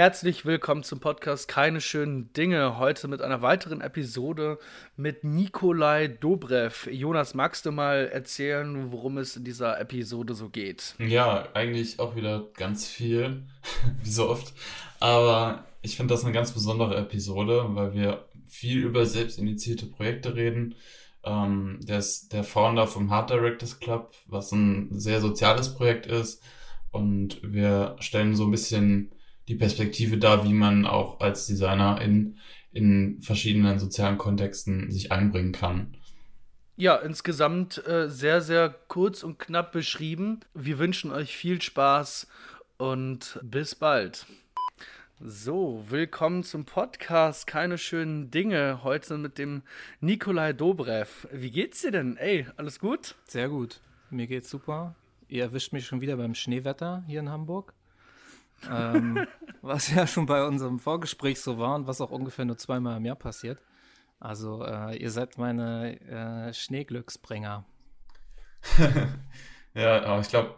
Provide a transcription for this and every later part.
Herzlich willkommen zum Podcast Keine schönen Dinge. Heute mit einer weiteren Episode mit Nikolai Dobrev. Jonas, magst du mal erzählen, worum es in dieser Episode so geht? Ja, eigentlich auch wieder ganz viel, wie so oft. Aber ich finde das eine ganz besondere Episode, weil wir viel über selbstinitiierte Projekte reden. Ähm, der ist der Founder vom Hard Directors Club, was ein sehr soziales Projekt ist. Und wir stellen so ein bisschen die Perspektive da, wie man auch als Designer in, in verschiedenen sozialen Kontexten sich einbringen kann. Ja, insgesamt äh, sehr, sehr kurz und knapp beschrieben. Wir wünschen euch viel Spaß und bis bald. So, willkommen zum Podcast Keine schönen Dinge. Heute mit dem Nikolai Dobrev. Wie geht's dir denn? Ey, alles gut? Sehr gut. Mir geht's super. Ihr erwischt mich schon wieder beim Schneewetter hier in Hamburg ähm, was ja schon bei unserem Vorgespräch so war und was auch ungefähr nur zweimal im Jahr passiert. Also äh, ihr seid meine äh, Schneeglücksbringer. ja, aber ich glaube,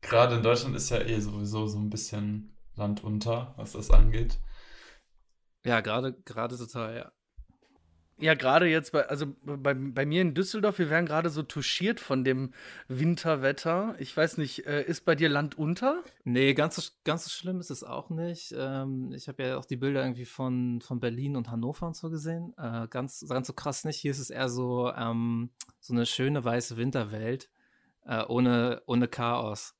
gerade in Deutschland ist ja eh sowieso so ein bisschen Land unter, was das angeht. Ja, gerade gerade total, ja. Ja, gerade jetzt bei, also bei, bei mir in Düsseldorf, wir werden gerade so touchiert von dem Winterwetter. Ich weiß nicht, äh, ist bei dir Land unter? Nee, ganz so, ganz so schlimm ist es auch nicht. Ähm, ich habe ja auch die Bilder irgendwie von, von Berlin und Hannover und so gesehen. Äh, ganz, ganz so krass nicht. Hier ist es eher so, ähm, so eine schöne weiße Winterwelt äh, ohne, ohne Chaos.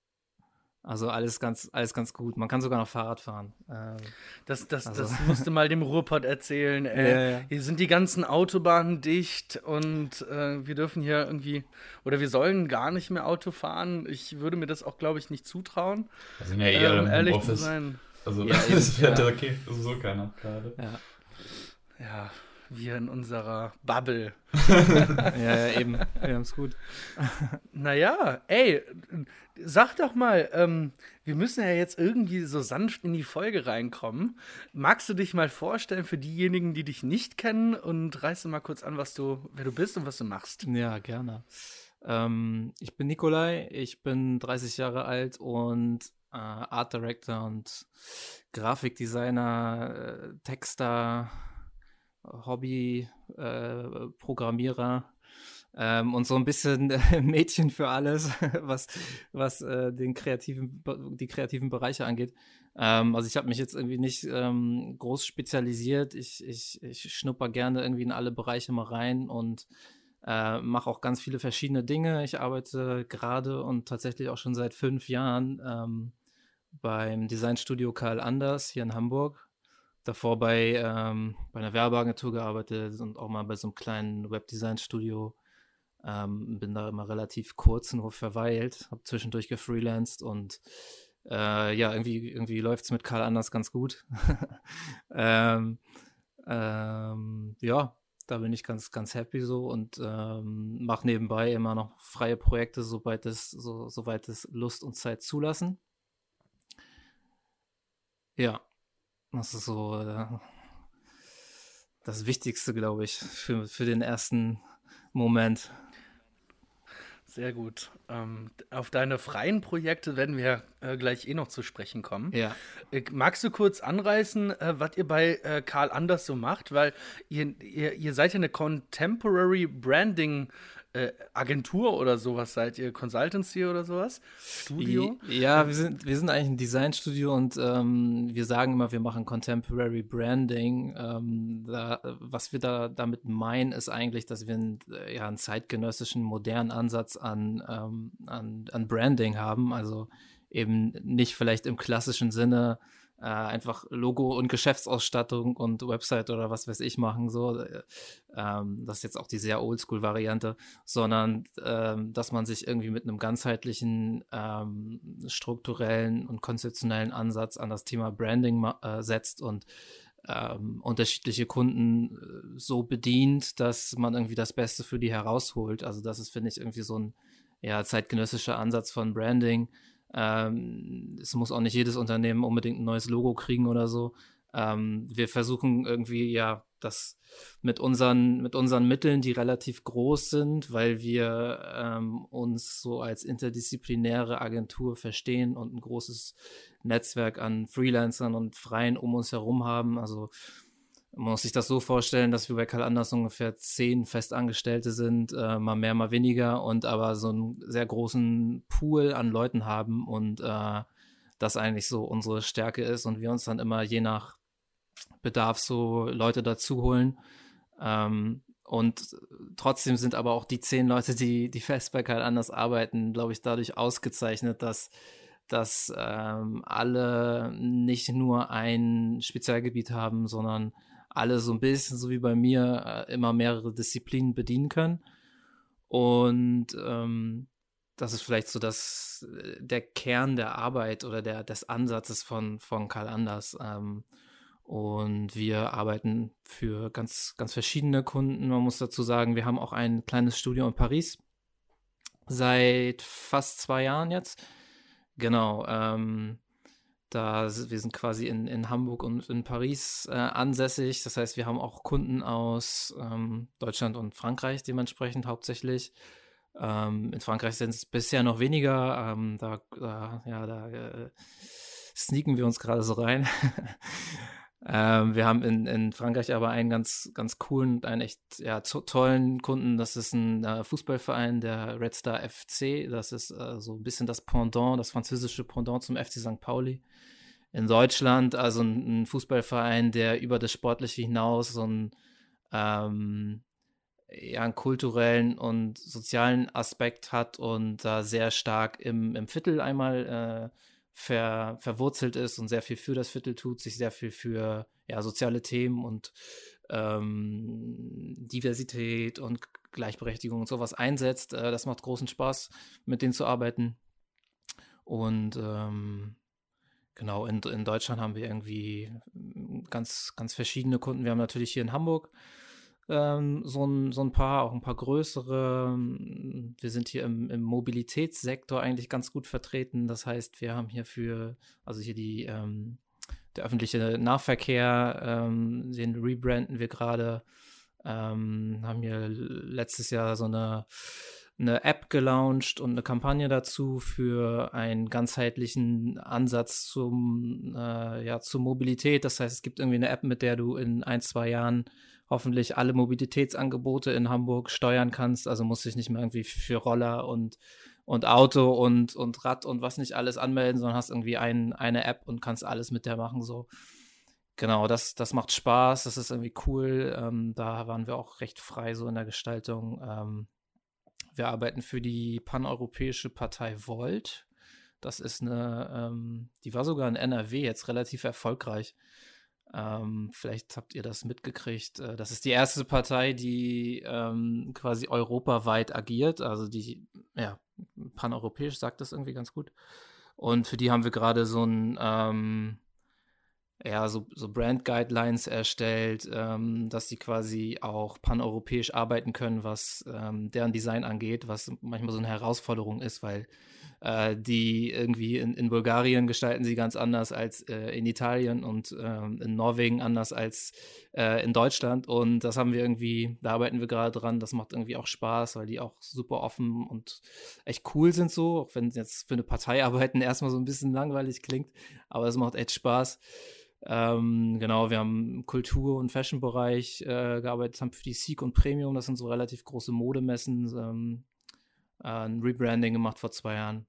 Also alles ganz, alles ganz gut. Man kann sogar noch Fahrrad fahren. Ähm, das, das, also. das musst du mal dem Ruhrpott erzählen. Äh, ja, ja. Hier sind die ganzen Autobahnen dicht und äh, wir dürfen hier irgendwie, oder wir sollen gar nicht mehr Auto fahren. Ich würde mir das auch, glaube ich, nicht zutrauen. Wir sind ja eher äh, um ehrlich Office. zu sein. Also ja, das fährt ja okay, so keiner gerade. Ja. ja wir in unserer Bubble. ja, ja, eben. Wir haben es gut. naja, ey, sag doch mal, ähm, wir müssen ja jetzt irgendwie so sanft in die Folge reinkommen. Magst du dich mal vorstellen für diejenigen, die dich nicht kennen und reißt du mal kurz an, was du, wer du bist und was du machst? Ja, gerne. Ähm, ich bin Nikolai, ich bin 30 Jahre alt und äh, Art Director und Grafikdesigner, äh, Texter, Hobby-Programmierer äh, ähm, und so ein bisschen äh, Mädchen für alles, was, was äh, den kreativen, die kreativen Bereiche angeht. Ähm, also ich habe mich jetzt irgendwie nicht ähm, groß spezialisiert. Ich, ich, ich schnupper gerne irgendwie in alle Bereiche mal rein und äh, mache auch ganz viele verschiedene Dinge. Ich arbeite gerade und tatsächlich auch schon seit fünf Jahren ähm, beim Designstudio Karl Anders hier in Hamburg davor bei, ähm, bei einer Werbeagentur gearbeitet und auch mal bei so einem kleinen Webdesign-Studio. Ähm, bin da immer relativ kurz nur verweilt, habe zwischendurch gefreelanced und äh, ja, irgendwie, irgendwie läuft es mit Karl Anders ganz gut. ähm, ähm, ja, da bin ich ganz, ganz happy so und ähm, mache nebenbei immer noch freie Projekte, soweit es, so, soweit es Lust und Zeit zulassen. Ja, das ist so äh, das Wichtigste, glaube ich, für, für den ersten Moment. Sehr gut. Ähm, auf deine freien Projekte werden wir äh, gleich eh noch zu sprechen kommen. Ja. Äh, magst du kurz anreißen, äh, was ihr bei äh, Karl Anders so macht? Weil ihr, ihr, ihr seid ja eine Contemporary Branding äh, Agentur oder sowas seid ihr? Consultancy oder sowas? Studio? Ja, wir sind, wir sind eigentlich ein Designstudio und ähm, wir sagen immer, wir machen Contemporary Branding. Ähm, da, was wir da damit meinen, ist eigentlich, dass wir einen, äh, ja, einen zeitgenössischen, modernen Ansatz an, ähm, an, an Branding haben. Also eben nicht vielleicht im klassischen Sinne äh, einfach Logo und Geschäftsausstattung und Website oder was weiß ich machen, so. Äh, ähm, das ist jetzt auch die sehr oldschool-Variante, sondern ähm, dass man sich irgendwie mit einem ganzheitlichen, ähm, strukturellen und konzeptionellen Ansatz an das Thema Branding äh, setzt und ähm, unterschiedliche Kunden äh, so bedient, dass man irgendwie das Beste für die herausholt. Also das ist, finde ich, irgendwie so ein ja, zeitgenössischer Ansatz von Branding, ähm, es muss auch nicht jedes Unternehmen unbedingt ein neues Logo kriegen oder so. Ähm, wir versuchen irgendwie ja das mit unseren, mit unseren Mitteln, die relativ groß sind, weil wir ähm, uns so als interdisziplinäre Agentur verstehen und ein großes Netzwerk an Freelancern und Freien um uns herum haben. Also man muss sich das so vorstellen, dass wir bei Karl Anders ungefähr zehn Festangestellte sind, äh, mal mehr, mal weniger und aber so einen sehr großen Pool an Leuten haben und äh, das eigentlich so unsere Stärke ist und wir uns dann immer je nach Bedarf so Leute dazu holen. Ähm, und trotzdem sind aber auch die zehn Leute, die, die fest bei Karl Anders arbeiten, glaube ich, dadurch ausgezeichnet, dass, dass ähm, alle nicht nur ein Spezialgebiet haben, sondern alle so ein bisschen, so wie bei mir, äh, immer mehrere Disziplinen bedienen können. Und ähm, das ist vielleicht so das, äh, der Kern der Arbeit oder der, des Ansatzes von, von Karl Anders. Ähm, und wir arbeiten für ganz, ganz verschiedene Kunden. Man muss dazu sagen, wir haben auch ein kleines Studio in Paris. Seit fast zwei Jahren jetzt. Genau. Ähm, da wir sind quasi in, in Hamburg und in Paris äh, ansässig. Das heißt, wir haben auch Kunden aus ähm, Deutschland und Frankreich dementsprechend hauptsächlich. Ähm, in Frankreich sind es bisher noch weniger. Ähm, da, da, ja, da äh, sneaken wir uns gerade so rein. Ähm, wir haben in, in Frankreich aber einen ganz, ganz coolen und einen echt ja, to tollen Kunden. Das ist ein äh, Fußballverein, der Red Star FC. Das ist äh, so ein bisschen das Pendant, das französische Pendant zum FC St. Pauli. In Deutschland, also ein, ein Fußballverein, der über das Sportliche hinaus so einen, ähm, ja, einen kulturellen und sozialen Aspekt hat und da sehr stark im, im Viertel einmal äh, ver, verwurzelt ist und sehr viel für das Viertel tut, sich sehr viel für ja, soziale Themen und ähm, Diversität und Gleichberechtigung und sowas einsetzt. Äh, das macht großen Spaß, mit denen zu arbeiten. Und ähm, genau, in, in Deutschland haben wir irgendwie ganz, ganz verschiedene Kunden. Wir haben natürlich hier in Hamburg ähm, so, ein, so ein paar, auch ein paar größere. Wir sind hier im, im Mobilitätssektor eigentlich ganz gut vertreten. Das heißt, wir haben hier für, also hier die, ähm, der öffentliche Nahverkehr, ähm, den rebranden wir gerade, ähm, haben hier letztes Jahr so eine eine App gelauncht und eine Kampagne dazu für einen ganzheitlichen Ansatz zum, äh, ja, zur Mobilität. Das heißt, es gibt irgendwie eine App, mit der du in ein, zwei Jahren hoffentlich alle Mobilitätsangebote in Hamburg steuern kannst. Also musst dich nicht mehr irgendwie für Roller und, und Auto und, und Rad und was nicht alles anmelden, sondern hast irgendwie ein, eine App und kannst alles mit der machen. So. Genau, das, das macht Spaß, das ist irgendwie cool. Ähm, da waren wir auch recht frei so in der Gestaltung. Ähm, wir arbeiten für die paneuropäische Partei Volt. Das ist eine, ähm, die war sogar in NRW jetzt relativ erfolgreich. Ähm, vielleicht habt ihr das mitgekriegt. Äh, das ist die erste Partei, die ähm, quasi europaweit agiert. Also die, ja, paneuropäisch sagt das irgendwie ganz gut. Und für die haben wir gerade so ein, ähm, ja, so, so Brand Guidelines erstellt, ähm, dass sie quasi auch paneuropäisch arbeiten können, was ähm, deren Design angeht, was manchmal so eine Herausforderung ist, weil äh, die irgendwie in, in, Bulgarien gestalten sie ganz anders als äh, in Italien und äh, in Norwegen anders als äh, in Deutschland. Und das haben wir irgendwie, da arbeiten wir gerade dran. Das macht irgendwie auch Spaß, weil die auch super offen und echt cool sind so, auch wenn jetzt für eine Partei arbeiten erstmal so ein bisschen langweilig klingt, aber es macht echt Spaß. Ähm, genau, wir haben im Kultur- und Fashion-Bereich äh, gearbeitet, haben für die Seek und Premium, das sind so relativ große Modemessen, ähm, äh, ein Rebranding gemacht vor zwei Jahren.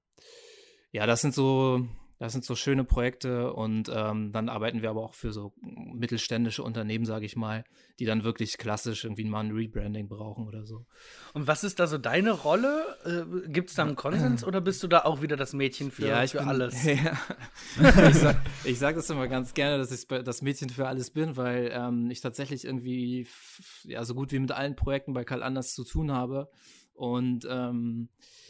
Ja, das sind so, das sind so schöne Projekte und ähm, dann arbeiten wir aber auch für so mittelständische Unternehmen, sage ich mal, die dann wirklich klassisch irgendwie mal ein Rebranding brauchen oder so. Und was ist da so deine Rolle? Äh, Gibt es da einen Konsens oder bist du da auch wieder das Mädchen für, ja, für bin, alles? Ja. ich sage sag das immer ganz gerne, dass ich das Mädchen für alles bin, weil ähm, ich tatsächlich irgendwie ja, so gut wie mit allen Projekten bei Karl Anders zu tun habe und ähm, äh,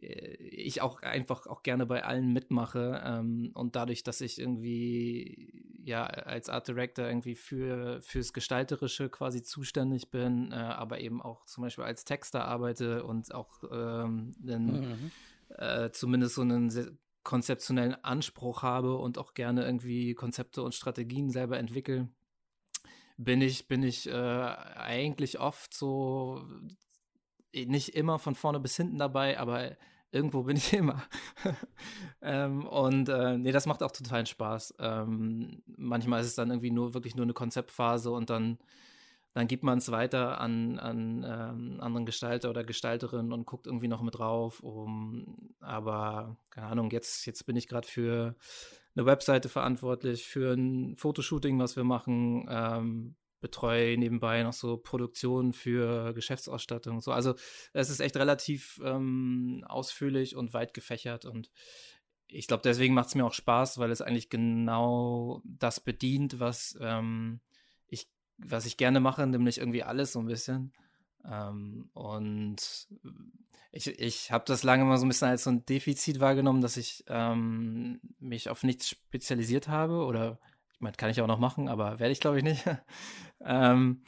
ich auch einfach auch gerne bei allen mitmache ähm, und dadurch, dass ich irgendwie ja als Art Director irgendwie für fürs Gestalterische quasi zuständig bin, äh, aber eben auch zum Beispiel als Texter arbeite und auch ähm, einen, mhm. äh, zumindest so einen konzeptionellen Anspruch habe und auch gerne irgendwie Konzepte und Strategien selber entwickle bin ich, bin ich äh, eigentlich oft so nicht immer von vorne bis hinten dabei, aber irgendwo bin ich immer. ähm, und äh, nee, das macht auch totalen Spaß. Ähm, manchmal ist es dann irgendwie nur wirklich nur eine Konzeptphase und dann, dann gibt man es weiter an, an ähm, anderen Gestalter oder Gestalterinnen und guckt irgendwie noch mit drauf. Um, aber keine Ahnung, jetzt, jetzt bin ich gerade für eine Webseite verantwortlich, für ein Fotoshooting, was wir machen. Betreue nebenbei noch so Produktionen für Geschäftsausstattung. So. Also es ist echt relativ ähm, ausführlich und weit gefächert und ich glaube, deswegen macht es mir auch Spaß, weil es eigentlich genau das bedient, was, ähm, ich, was ich gerne mache, nämlich irgendwie alles so ein bisschen. Ähm, und ich, ich habe das lange mal so ein bisschen als so ein Defizit wahrgenommen, dass ich ähm, mich auf nichts spezialisiert habe oder ich meine, kann ich auch noch machen, aber werde ich glaube ich nicht. ähm,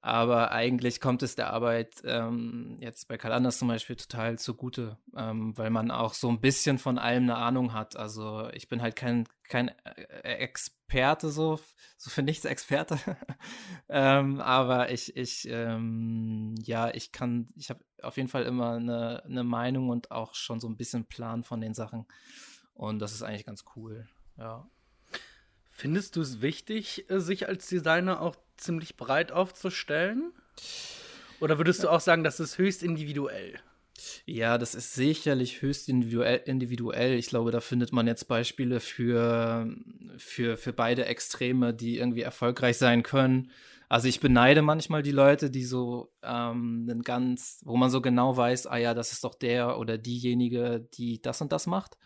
aber eigentlich kommt es der Arbeit ähm, jetzt bei Karl Anders zum Beispiel total zugute, ähm, weil man auch so ein bisschen von allem eine Ahnung hat. Also ich bin halt kein, kein äh, Experte, so, so für nichts Experte. ähm, aber ich, ich, ähm, ja, ich kann, ich habe auf jeden Fall immer eine, eine Meinung und auch schon so ein bisschen Plan von den Sachen. Und das ist eigentlich ganz cool, ja. Findest du es wichtig, äh, sich als Designer auch ziemlich breit aufzustellen? Oder würdest du auch sagen, das ist höchst individuell? Ja, das ist sicherlich höchst individuell. Ich glaube, da findet man jetzt Beispiele für, für, für beide Extreme, die irgendwie erfolgreich sein können. Also ich beneide manchmal die Leute, die so ähm, einen ganz, wo man so genau weiß, ah ja, das ist doch der oder diejenige, die das und das macht.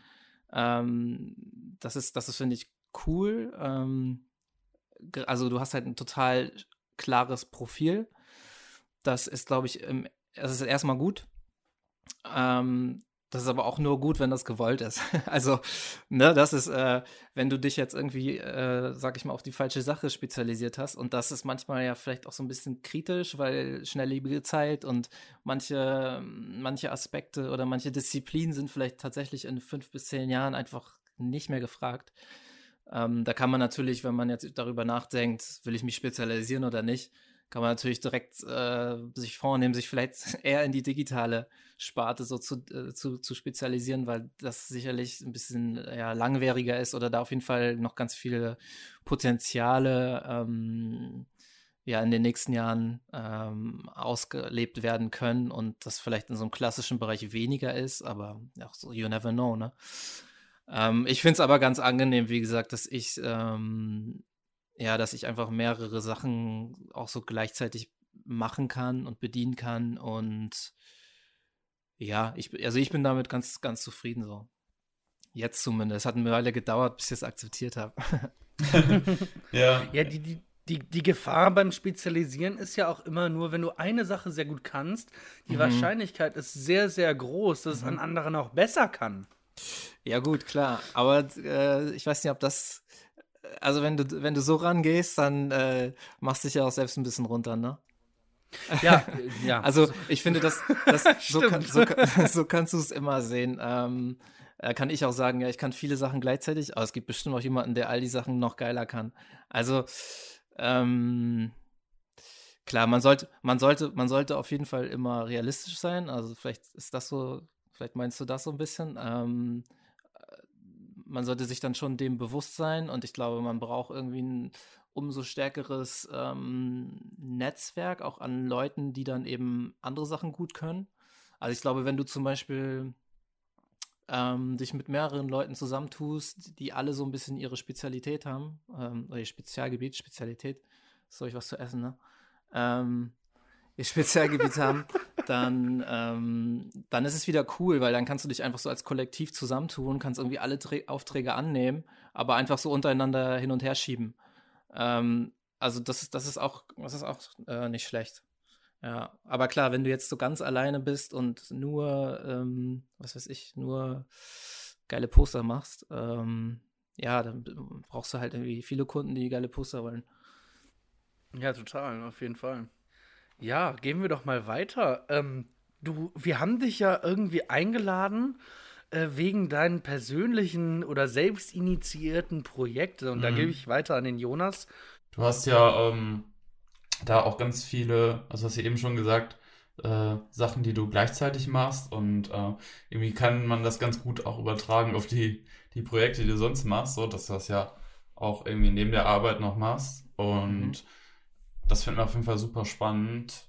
Ähm, das ist, das ist, finde ich, cool. Ähm, also du hast halt ein total klares Profil. Das ist, glaube ich, im, das ist erstmal gut. Ähm, das ist aber auch nur gut, wenn das gewollt ist. also, ne, das ist, äh, wenn du dich jetzt irgendwie, äh, sag ich mal, auf die falsche Sache spezialisiert hast. Und das ist manchmal ja vielleicht auch so ein bisschen kritisch, weil schnelllebige Zeit und manche, manche Aspekte oder manche Disziplinen sind vielleicht tatsächlich in fünf bis zehn Jahren einfach nicht mehr gefragt. Ähm, da kann man natürlich, wenn man jetzt darüber nachdenkt, will ich mich spezialisieren oder nicht, kann man natürlich direkt äh, sich vornehmen, sich vielleicht eher in die digitale Sparte so zu, äh, zu, zu spezialisieren, weil das sicherlich ein bisschen ja, langwieriger ist oder da auf jeden Fall noch ganz viele Potenziale ähm, ja in den nächsten Jahren ähm, ausgelebt werden können und das vielleicht in so einem klassischen Bereich weniger ist, aber ja, so, you never know, ne? Ähm, ich finde es aber ganz angenehm, wie gesagt, dass ich, ähm, ja, dass ich einfach mehrere Sachen auch so gleichzeitig machen kann und bedienen kann und ja, ich, also ich bin damit ganz, ganz zufrieden so. Jetzt zumindest. Es hat eine Weile gedauert, bis ich es akzeptiert habe. ja. Ja, die, die, die, die Gefahr beim Spezialisieren ist ja auch immer nur, wenn du eine Sache sehr gut kannst, die mhm. Wahrscheinlichkeit ist sehr, sehr groß, dass mhm. es an anderen auch besser kann. Ja, gut, klar. Aber äh, ich weiß nicht, ob das. Also, wenn du, wenn du so rangehst, dann äh, machst du dich ja auch selbst ein bisschen runter, ne? Ja, ja. Also, ich finde, das, das so, kann, so, so, kannst du es immer sehen. Ähm, äh, kann ich auch sagen, ja, ich kann viele Sachen gleichzeitig, aber es gibt bestimmt auch jemanden, der all die Sachen noch geiler kann. Also, ähm, klar, man sollte, man sollte, man sollte auf jeden Fall immer realistisch sein. Also, vielleicht ist das so Vielleicht meinst du das so ein bisschen. Ähm, äh, man sollte sich dann schon dem bewusst sein und ich glaube, man braucht irgendwie ein umso stärkeres ähm, Netzwerk auch an Leuten, die dann eben andere Sachen gut können. Also ich glaube, wenn du zum Beispiel ähm, dich mit mehreren Leuten zusammentust, die alle so ein bisschen ihre Spezialität haben, ähm, oder ihr Spezialgebiet, Spezialität, soll ich was zu essen, ne? Ähm, ihr Spezialgebiet haben, dann, ähm, dann ist es wieder cool, weil dann kannst du dich einfach so als Kollektiv zusammentun, kannst irgendwie alle Tra Aufträge annehmen, aber einfach so untereinander hin und her schieben. Ähm, also das ist, das ist auch, das ist auch äh, nicht schlecht. Ja, aber klar, wenn du jetzt so ganz alleine bist und nur, ähm, was weiß ich, nur geile Poster machst, ähm, ja, dann brauchst du halt irgendwie viele Kunden, die geile Poster wollen. Ja, total, auf jeden Fall. Ja, gehen wir doch mal weiter. Ähm, du, wir haben dich ja irgendwie eingeladen äh, wegen deinen persönlichen oder selbst initiierten Projekten. Und mhm. da gebe ich weiter an den Jonas. Du hast ja ähm, da auch ganz viele, also hast du eben schon gesagt, äh, Sachen, die du gleichzeitig machst und äh, irgendwie kann man das ganz gut auch übertragen auf die, die Projekte, die du sonst machst, so dass du das ja auch irgendwie neben der Arbeit noch machst und mhm. Das finden wir auf jeden Fall super spannend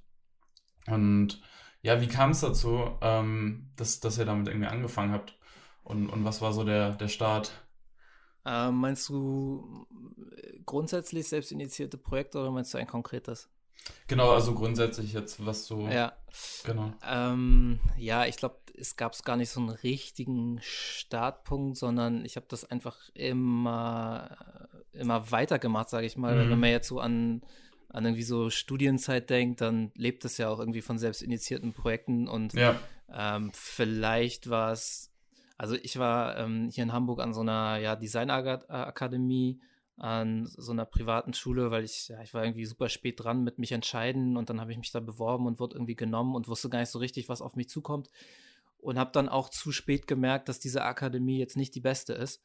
und ja, wie kam es dazu, ähm, dass, dass ihr damit irgendwie angefangen habt und, und was war so der, der Start? Ähm, meinst du äh, grundsätzlich selbstinitiierte Projekte oder meinst du ein konkretes? Genau, also grundsätzlich jetzt, was du. Ja. Genau. Ähm, ja, ich glaube, es gab gar nicht so einen richtigen Startpunkt, sondern ich habe das einfach immer, immer weitergemacht, sage ich mal. Mhm. Wenn man jetzt so an, an irgendwie so Studienzeit denkt, dann lebt es ja auch irgendwie von selbstinitiierten Projekten und ja. ähm, vielleicht war es, also ich war ähm, hier in Hamburg an so einer ja, Designakademie an so einer privaten Schule, weil ich, ja, ich war irgendwie super spät dran mit mich entscheiden und dann habe ich mich da beworben und wurde irgendwie genommen und wusste gar nicht so richtig, was auf mich zukommt. Und habe dann auch zu spät gemerkt, dass diese Akademie jetzt nicht die beste ist.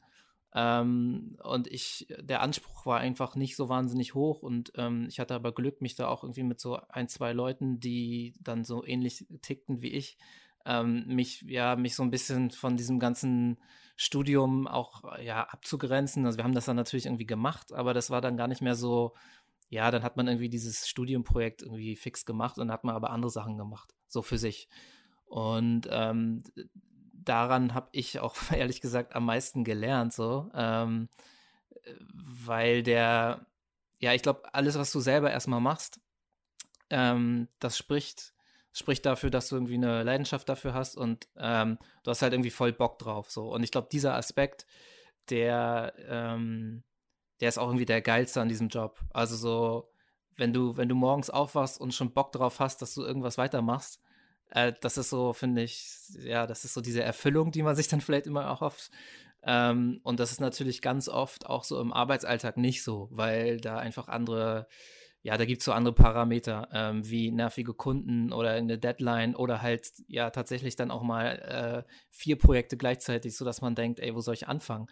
Ähm, und ich, der Anspruch war einfach nicht so wahnsinnig hoch und ähm, ich hatte aber Glück, mich da auch irgendwie mit so ein, zwei Leuten, die dann so ähnlich tickten wie ich, ähm, mich, ja, mich so ein bisschen von diesem ganzen Studium auch ja abzugrenzen. Also wir haben das dann natürlich irgendwie gemacht, aber das war dann gar nicht mehr so, ja, dann hat man irgendwie dieses Studienprojekt irgendwie fix gemacht und hat man aber andere Sachen gemacht, so für sich. Und ähm, daran habe ich auch ehrlich gesagt am meisten gelernt, so, ähm, weil der, ja, ich glaube, alles, was du selber erstmal machst, ähm, das spricht spricht dafür, dass du irgendwie eine Leidenschaft dafür hast und ähm, du hast halt irgendwie voll Bock drauf. So. Und ich glaube, dieser Aspekt, der, ähm, der ist auch irgendwie der geilste an diesem Job. Also so, wenn du, wenn du morgens aufwachst und schon Bock drauf hast, dass du irgendwas weitermachst, äh, das ist so, finde ich, ja, das ist so diese Erfüllung, die man sich dann vielleicht immer auch oft ähm, und das ist natürlich ganz oft auch so im Arbeitsalltag nicht so, weil da einfach andere ja, da gibt es so andere Parameter, ähm, wie nervige Kunden oder eine Deadline oder halt ja tatsächlich dann auch mal äh, vier Projekte gleichzeitig, sodass man denkt, ey, wo soll ich anfangen?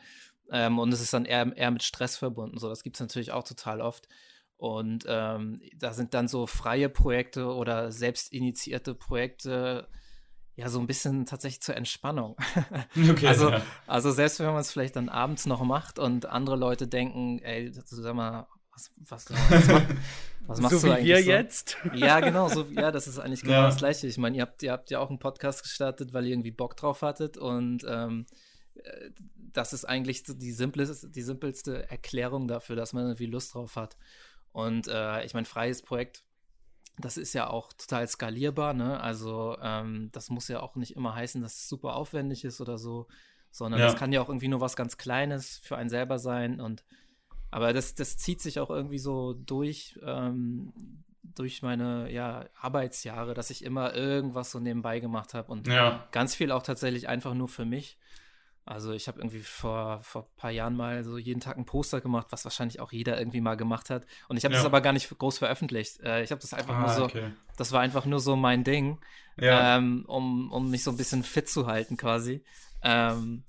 Ähm, und es ist dann eher, eher mit Stress verbunden. So, das gibt es natürlich auch total oft. Und ähm, da sind dann so freie Projekte oder selbstinitiierte Projekte ja so ein bisschen tatsächlich zur Entspannung. Okay, also, ja. also selbst wenn man es vielleicht dann abends noch macht und andere Leute denken, ey, sag mal, was, was, was, macht, was machst so du wie wir so? jetzt? Ja, genau, so, ja, das ist eigentlich genau ja. das Gleiche. Ich meine, ihr habt, ihr habt ja auch einen Podcast gestartet, weil ihr irgendwie Bock drauf hattet und ähm, äh, das ist eigentlich die simpleste, die simpelste Erklärung dafür, dass man irgendwie Lust drauf hat. Und äh, ich meine, freies Projekt, das ist ja auch total skalierbar, ne? Also ähm, das muss ja auch nicht immer heißen, dass es super aufwendig ist oder so, sondern ja. das kann ja auch irgendwie nur was ganz Kleines für einen selber sein und aber das, das zieht sich auch irgendwie so durch, ähm, durch meine ja, Arbeitsjahre, dass ich immer irgendwas so nebenbei gemacht habe und ja. ganz viel auch tatsächlich einfach nur für mich. Also ich habe irgendwie vor, vor ein paar Jahren mal so jeden Tag ein Poster gemacht, was wahrscheinlich auch jeder irgendwie mal gemacht hat. Und ich habe ja. das aber gar nicht groß veröffentlicht. Äh, ich habe das einfach ah, nur so, okay. das war einfach nur so mein Ding, ja. ähm, um, um mich so ein bisschen fit zu halten quasi. Ähm,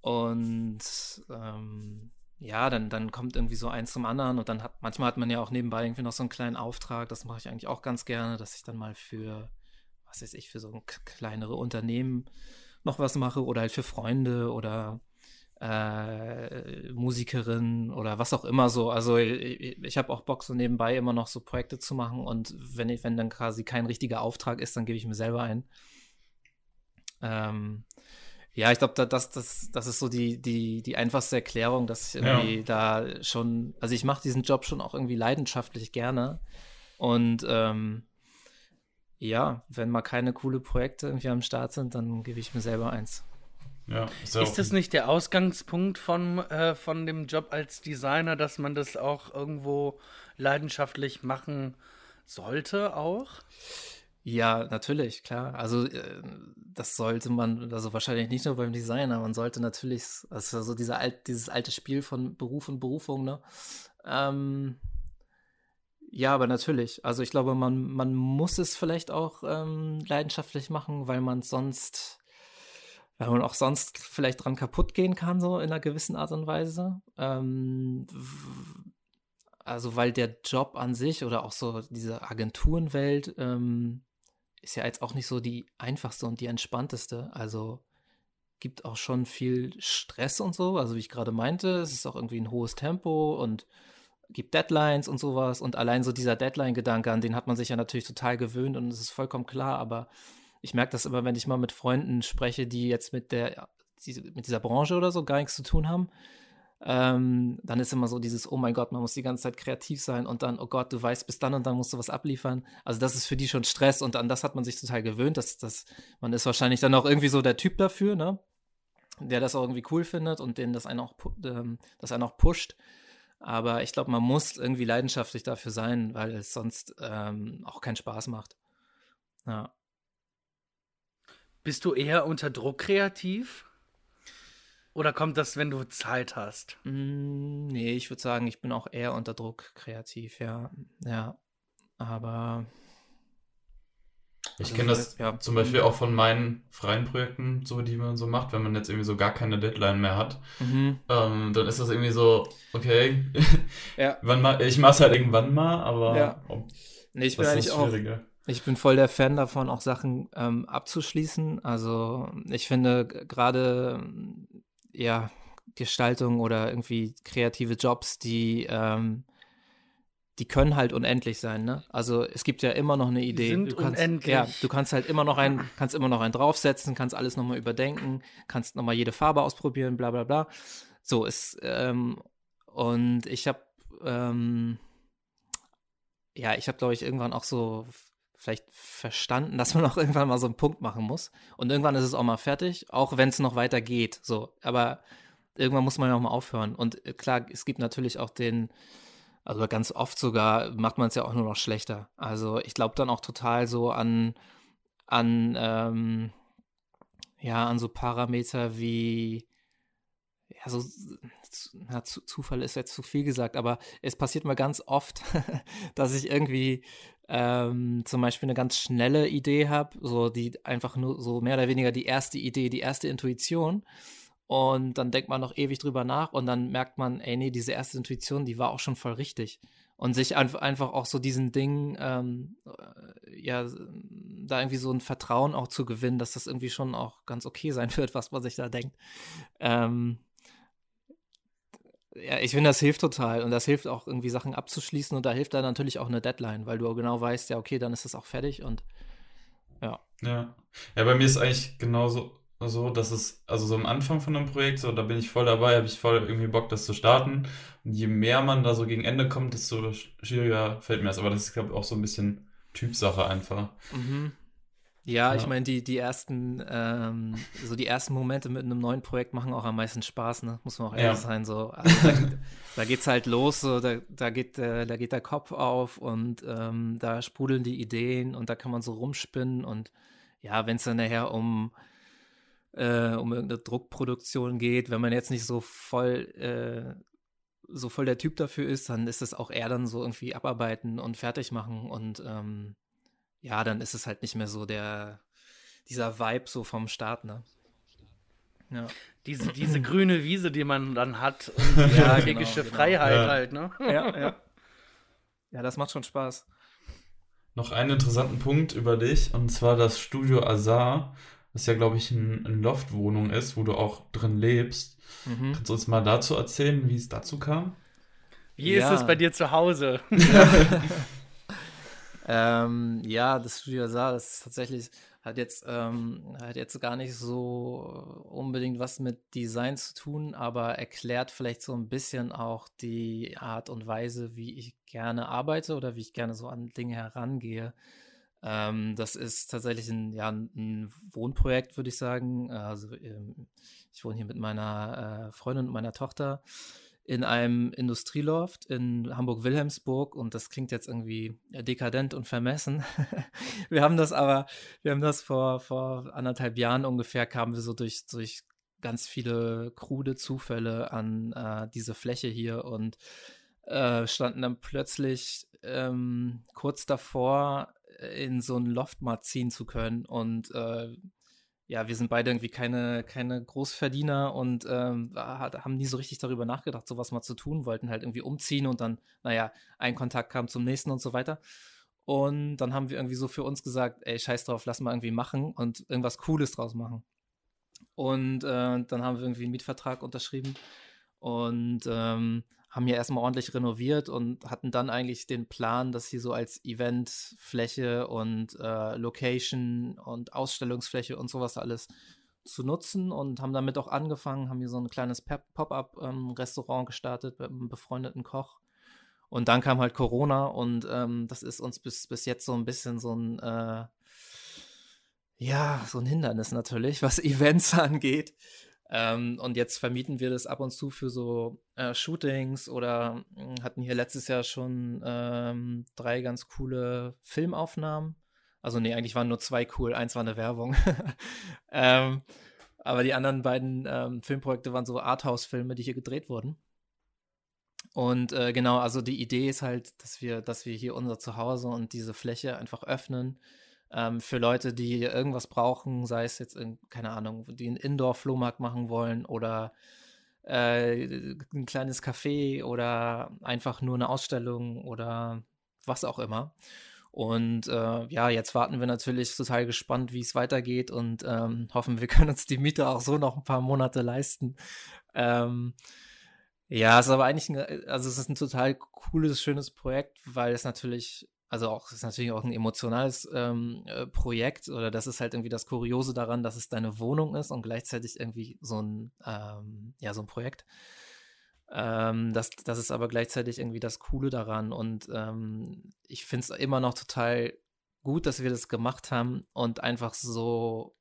und ähm, ja, dann, dann kommt irgendwie so eins zum anderen und dann hat, manchmal hat man ja auch nebenbei irgendwie noch so einen kleinen Auftrag, das mache ich eigentlich auch ganz gerne, dass ich dann mal für, was weiß ich, für so ein kleinere Unternehmen noch was mache oder halt für Freunde oder äh, Musikerin oder was auch immer so. Also ich, ich habe auch Bock, so nebenbei immer noch so Projekte zu machen und wenn ich, wenn dann quasi kein richtiger Auftrag ist, dann gebe ich mir selber ein. Ähm, ja, ich glaube, das, das, das ist so die, die, die einfachste Erklärung, dass ich irgendwie ja. da schon, also ich mache diesen Job schon auch irgendwie leidenschaftlich gerne. Und ähm, ja, wenn mal keine coole Projekte irgendwie am Start sind, dann gebe ich mir selber eins. Ja, ist, ist das nicht der Ausgangspunkt von, äh, von dem Job als Designer, dass man das auch irgendwo leidenschaftlich machen sollte auch? Ja, natürlich, klar. Also äh, das sollte man, also wahrscheinlich nicht nur beim Design, aber man sollte natürlich, also so dieser alt, dieses alte Spiel von Beruf und Berufung, ne? Ähm, ja, aber natürlich. Also ich glaube, man, man muss es vielleicht auch ähm, leidenschaftlich machen, weil man sonst, weil man auch sonst vielleicht dran kaputt gehen kann, so in einer gewissen Art und Weise. Ähm, also weil der Job an sich oder auch so diese Agenturenwelt ähm, ist ja jetzt auch nicht so die einfachste und die entspannteste. Also gibt auch schon viel Stress und so. Also wie ich gerade meinte, es ist auch irgendwie ein hohes Tempo und gibt Deadlines und sowas. Und allein so dieser Deadline-Gedanke, an den hat man sich ja natürlich total gewöhnt und es ist vollkommen klar. Aber ich merke das immer, wenn ich mal mit Freunden spreche, die jetzt mit der mit dieser Branche oder so gar nichts zu tun haben ähm, dann ist immer so dieses, oh mein Gott, man muss die ganze Zeit kreativ sein und dann, oh Gott, du weißt, bis dann und dann musst du was abliefern. Also das ist für die schon Stress und an das hat man sich total gewöhnt. Dass, dass, man ist wahrscheinlich dann auch irgendwie so der Typ dafür, ne? Der das auch irgendwie cool findet und den das einen auch, ähm, das einen auch pusht. Aber ich glaube, man muss irgendwie leidenschaftlich dafür sein, weil es sonst ähm, auch keinen Spaß macht. Ja. Bist du eher unter Druck kreativ? Oder kommt das, wenn du Zeit hast? Mm, nee, ich würde sagen, ich bin auch eher unter Druck kreativ, ja. Ja. Aber. Ich also, kenne das ja. zum Beispiel auch von meinen freien Projekten, so die man so macht, wenn man jetzt irgendwie so gar keine Deadline mehr hat. Mhm. Ähm, dann ist das irgendwie so, okay, ja. mal, ich mach's halt irgendwann mal, aber ja. oh, nee, ich bin eigentlich auch. Ich bin voll der Fan davon, auch Sachen ähm, abzuschließen. Also ich finde gerade ja, Gestaltung oder irgendwie kreative Jobs, die, ähm, die können halt unendlich sein, ne? Also es gibt ja immer noch eine Idee. Die sind du kannst, unendlich. Ja, du kannst halt immer noch ein, kannst immer noch einen draufsetzen, kannst alles nochmal überdenken, kannst nochmal jede Farbe ausprobieren, bla bla bla. So ist, ähm, und ich habe, ähm, ja, ich habe, glaube ich, irgendwann auch so vielleicht verstanden, dass man auch irgendwann mal so einen Punkt machen muss. Und irgendwann ist es auch mal fertig, auch wenn es noch weiter geht. So, aber irgendwann muss man ja auch mal aufhören. Und äh, klar, es gibt natürlich auch den, also ganz oft sogar macht man es ja auch nur noch schlechter. Also ich glaube dann auch total so an, an, ähm, ja, an so Parameter wie, ja, so, na, Zufall ist jetzt zu viel gesagt, aber es passiert mal ganz oft, dass ich irgendwie ähm, zum Beispiel eine ganz schnelle Idee habe, so die einfach nur so mehr oder weniger die erste Idee, die erste Intuition. Und dann denkt man noch ewig drüber nach und dann merkt man, ey, nee, diese erste Intuition, die war auch schon voll richtig. Und sich einfach auch so diesen Ding, ähm, äh, ja, da irgendwie so ein Vertrauen auch zu gewinnen, dass das irgendwie schon auch ganz okay sein wird, was man sich da denkt. Ähm, ja, ich finde, das hilft total und das hilft auch irgendwie Sachen abzuschließen und da hilft dann natürlich auch eine Deadline, weil du genau weißt, ja, okay, dann ist das auch fertig und ja. Ja. Ja, bei mir ist eigentlich genauso so, dass es, also so am Anfang von einem Projekt, so da bin ich voll dabei, habe ich voll irgendwie Bock, das zu starten. Und je mehr man da so gegen Ende kommt, desto schwieriger fällt mir das. Aber das ist, glaube ich, auch so ein bisschen Typsache einfach. Mhm. Ja, ja, ich meine, die, die ersten, ähm, so die ersten Momente mit einem neuen Projekt machen auch am meisten Spaß, ne? Muss man auch ehrlich ja. sein. So. Also, da, da, geht's halt los, so, da, da, geht, äh, da geht der Kopf auf und ähm, da sprudeln die Ideen und da kann man so rumspinnen und ja, wenn es dann nachher um, äh, um irgendeine Druckproduktion geht, wenn man jetzt nicht so voll äh, so voll der Typ dafür ist, dann ist es auch eher dann so irgendwie abarbeiten und fertig machen und ähm, ja, dann ist es halt nicht mehr so der, dieser Vibe so vom Start, ne? Ja. Diese, diese grüne Wiese, die man dann hat und die ja, strategische genau, genau. Freiheit ja. halt, ne? Ja, ja. Ja, das macht schon Spaß. Noch einen interessanten Punkt über dich, und zwar das Studio Azar, das ja, glaube ich, ein, eine Loftwohnung ist, wo du auch drin lebst. Mhm. Kannst du uns mal dazu erzählen, wie es dazu kam? Wie ja. ist es bei dir zu Hause? Ähm, ja, das Studio Saar, das ist tatsächlich, hat jetzt, ähm, hat jetzt gar nicht so unbedingt was mit Design zu tun, aber erklärt vielleicht so ein bisschen auch die Art und Weise, wie ich gerne arbeite oder wie ich gerne so an Dinge herangehe. Ähm, das ist tatsächlich ein, ja, ein Wohnprojekt, würde ich sagen. Also ähm, ich wohne hier mit meiner äh, Freundin und meiner Tochter in einem Industrieloft in Hamburg-Wilhelmsburg und das klingt jetzt irgendwie dekadent und vermessen. wir haben das aber, wir haben das vor, vor anderthalb Jahren ungefähr, kamen wir so durch, durch ganz viele krude Zufälle an äh, diese Fläche hier und äh, standen dann plötzlich ähm, kurz davor, in so ein Loft mal ziehen zu können und äh, ja, wir sind beide irgendwie keine, keine Großverdiener und ähm, haben nie so richtig darüber nachgedacht, sowas mal zu tun, wollten halt irgendwie umziehen und dann, naja, ein Kontakt kam zum nächsten und so weiter. Und dann haben wir irgendwie so für uns gesagt, ey, scheiß drauf, lass mal irgendwie machen und irgendwas Cooles draus machen. Und äh, dann haben wir irgendwie einen Mietvertrag unterschrieben und ähm, haben hier erstmal ordentlich renoviert und hatten dann eigentlich den Plan, das hier so als Eventfläche und äh, Location und Ausstellungsfläche und sowas alles zu nutzen und haben damit auch angefangen, haben hier so ein kleines Pop-up-Restaurant ähm, gestartet mit einem befreundeten Koch. Und dann kam halt Corona und ähm, das ist uns bis, bis jetzt so ein bisschen so ein, äh, ja, so ein Hindernis natürlich, was Events angeht. Ähm, und jetzt vermieten wir das ab und zu für so äh, Shootings oder mh, hm, hatten hier letztes Jahr schon ähm, drei ganz coole Filmaufnahmen. Also nee, eigentlich waren nur zwei cool. Eins war eine Werbung. ähm, aber die anderen beiden ähm, Filmprojekte waren so Arthouse-Filme, die hier gedreht wurden. Und äh, genau, also die Idee ist halt, dass wir, dass wir hier unser Zuhause und diese Fläche einfach öffnen ähm, für Leute, die irgendwas brauchen, sei es jetzt, in, keine Ahnung, die einen Indoor-Flohmarkt machen wollen oder äh, ein kleines Café oder einfach nur eine Ausstellung oder was auch immer. Und äh, ja, jetzt warten wir natürlich total gespannt, wie es weitergeht und ähm, hoffen, wir können uns die Miete auch so noch ein paar Monate leisten. Ähm, ja, es ist aber eigentlich, ein, also es ist ein total cooles, schönes Projekt, weil es natürlich also auch, ist natürlich auch ein emotionales ähm, äh, Projekt oder das ist halt irgendwie das Kuriose daran, dass es deine Wohnung ist und gleichzeitig irgendwie so ein, ähm, ja, so ein Projekt. Ähm, das, das ist aber gleichzeitig irgendwie das Coole daran und ähm, ich finde es immer noch total gut, dass wir das gemacht haben und einfach so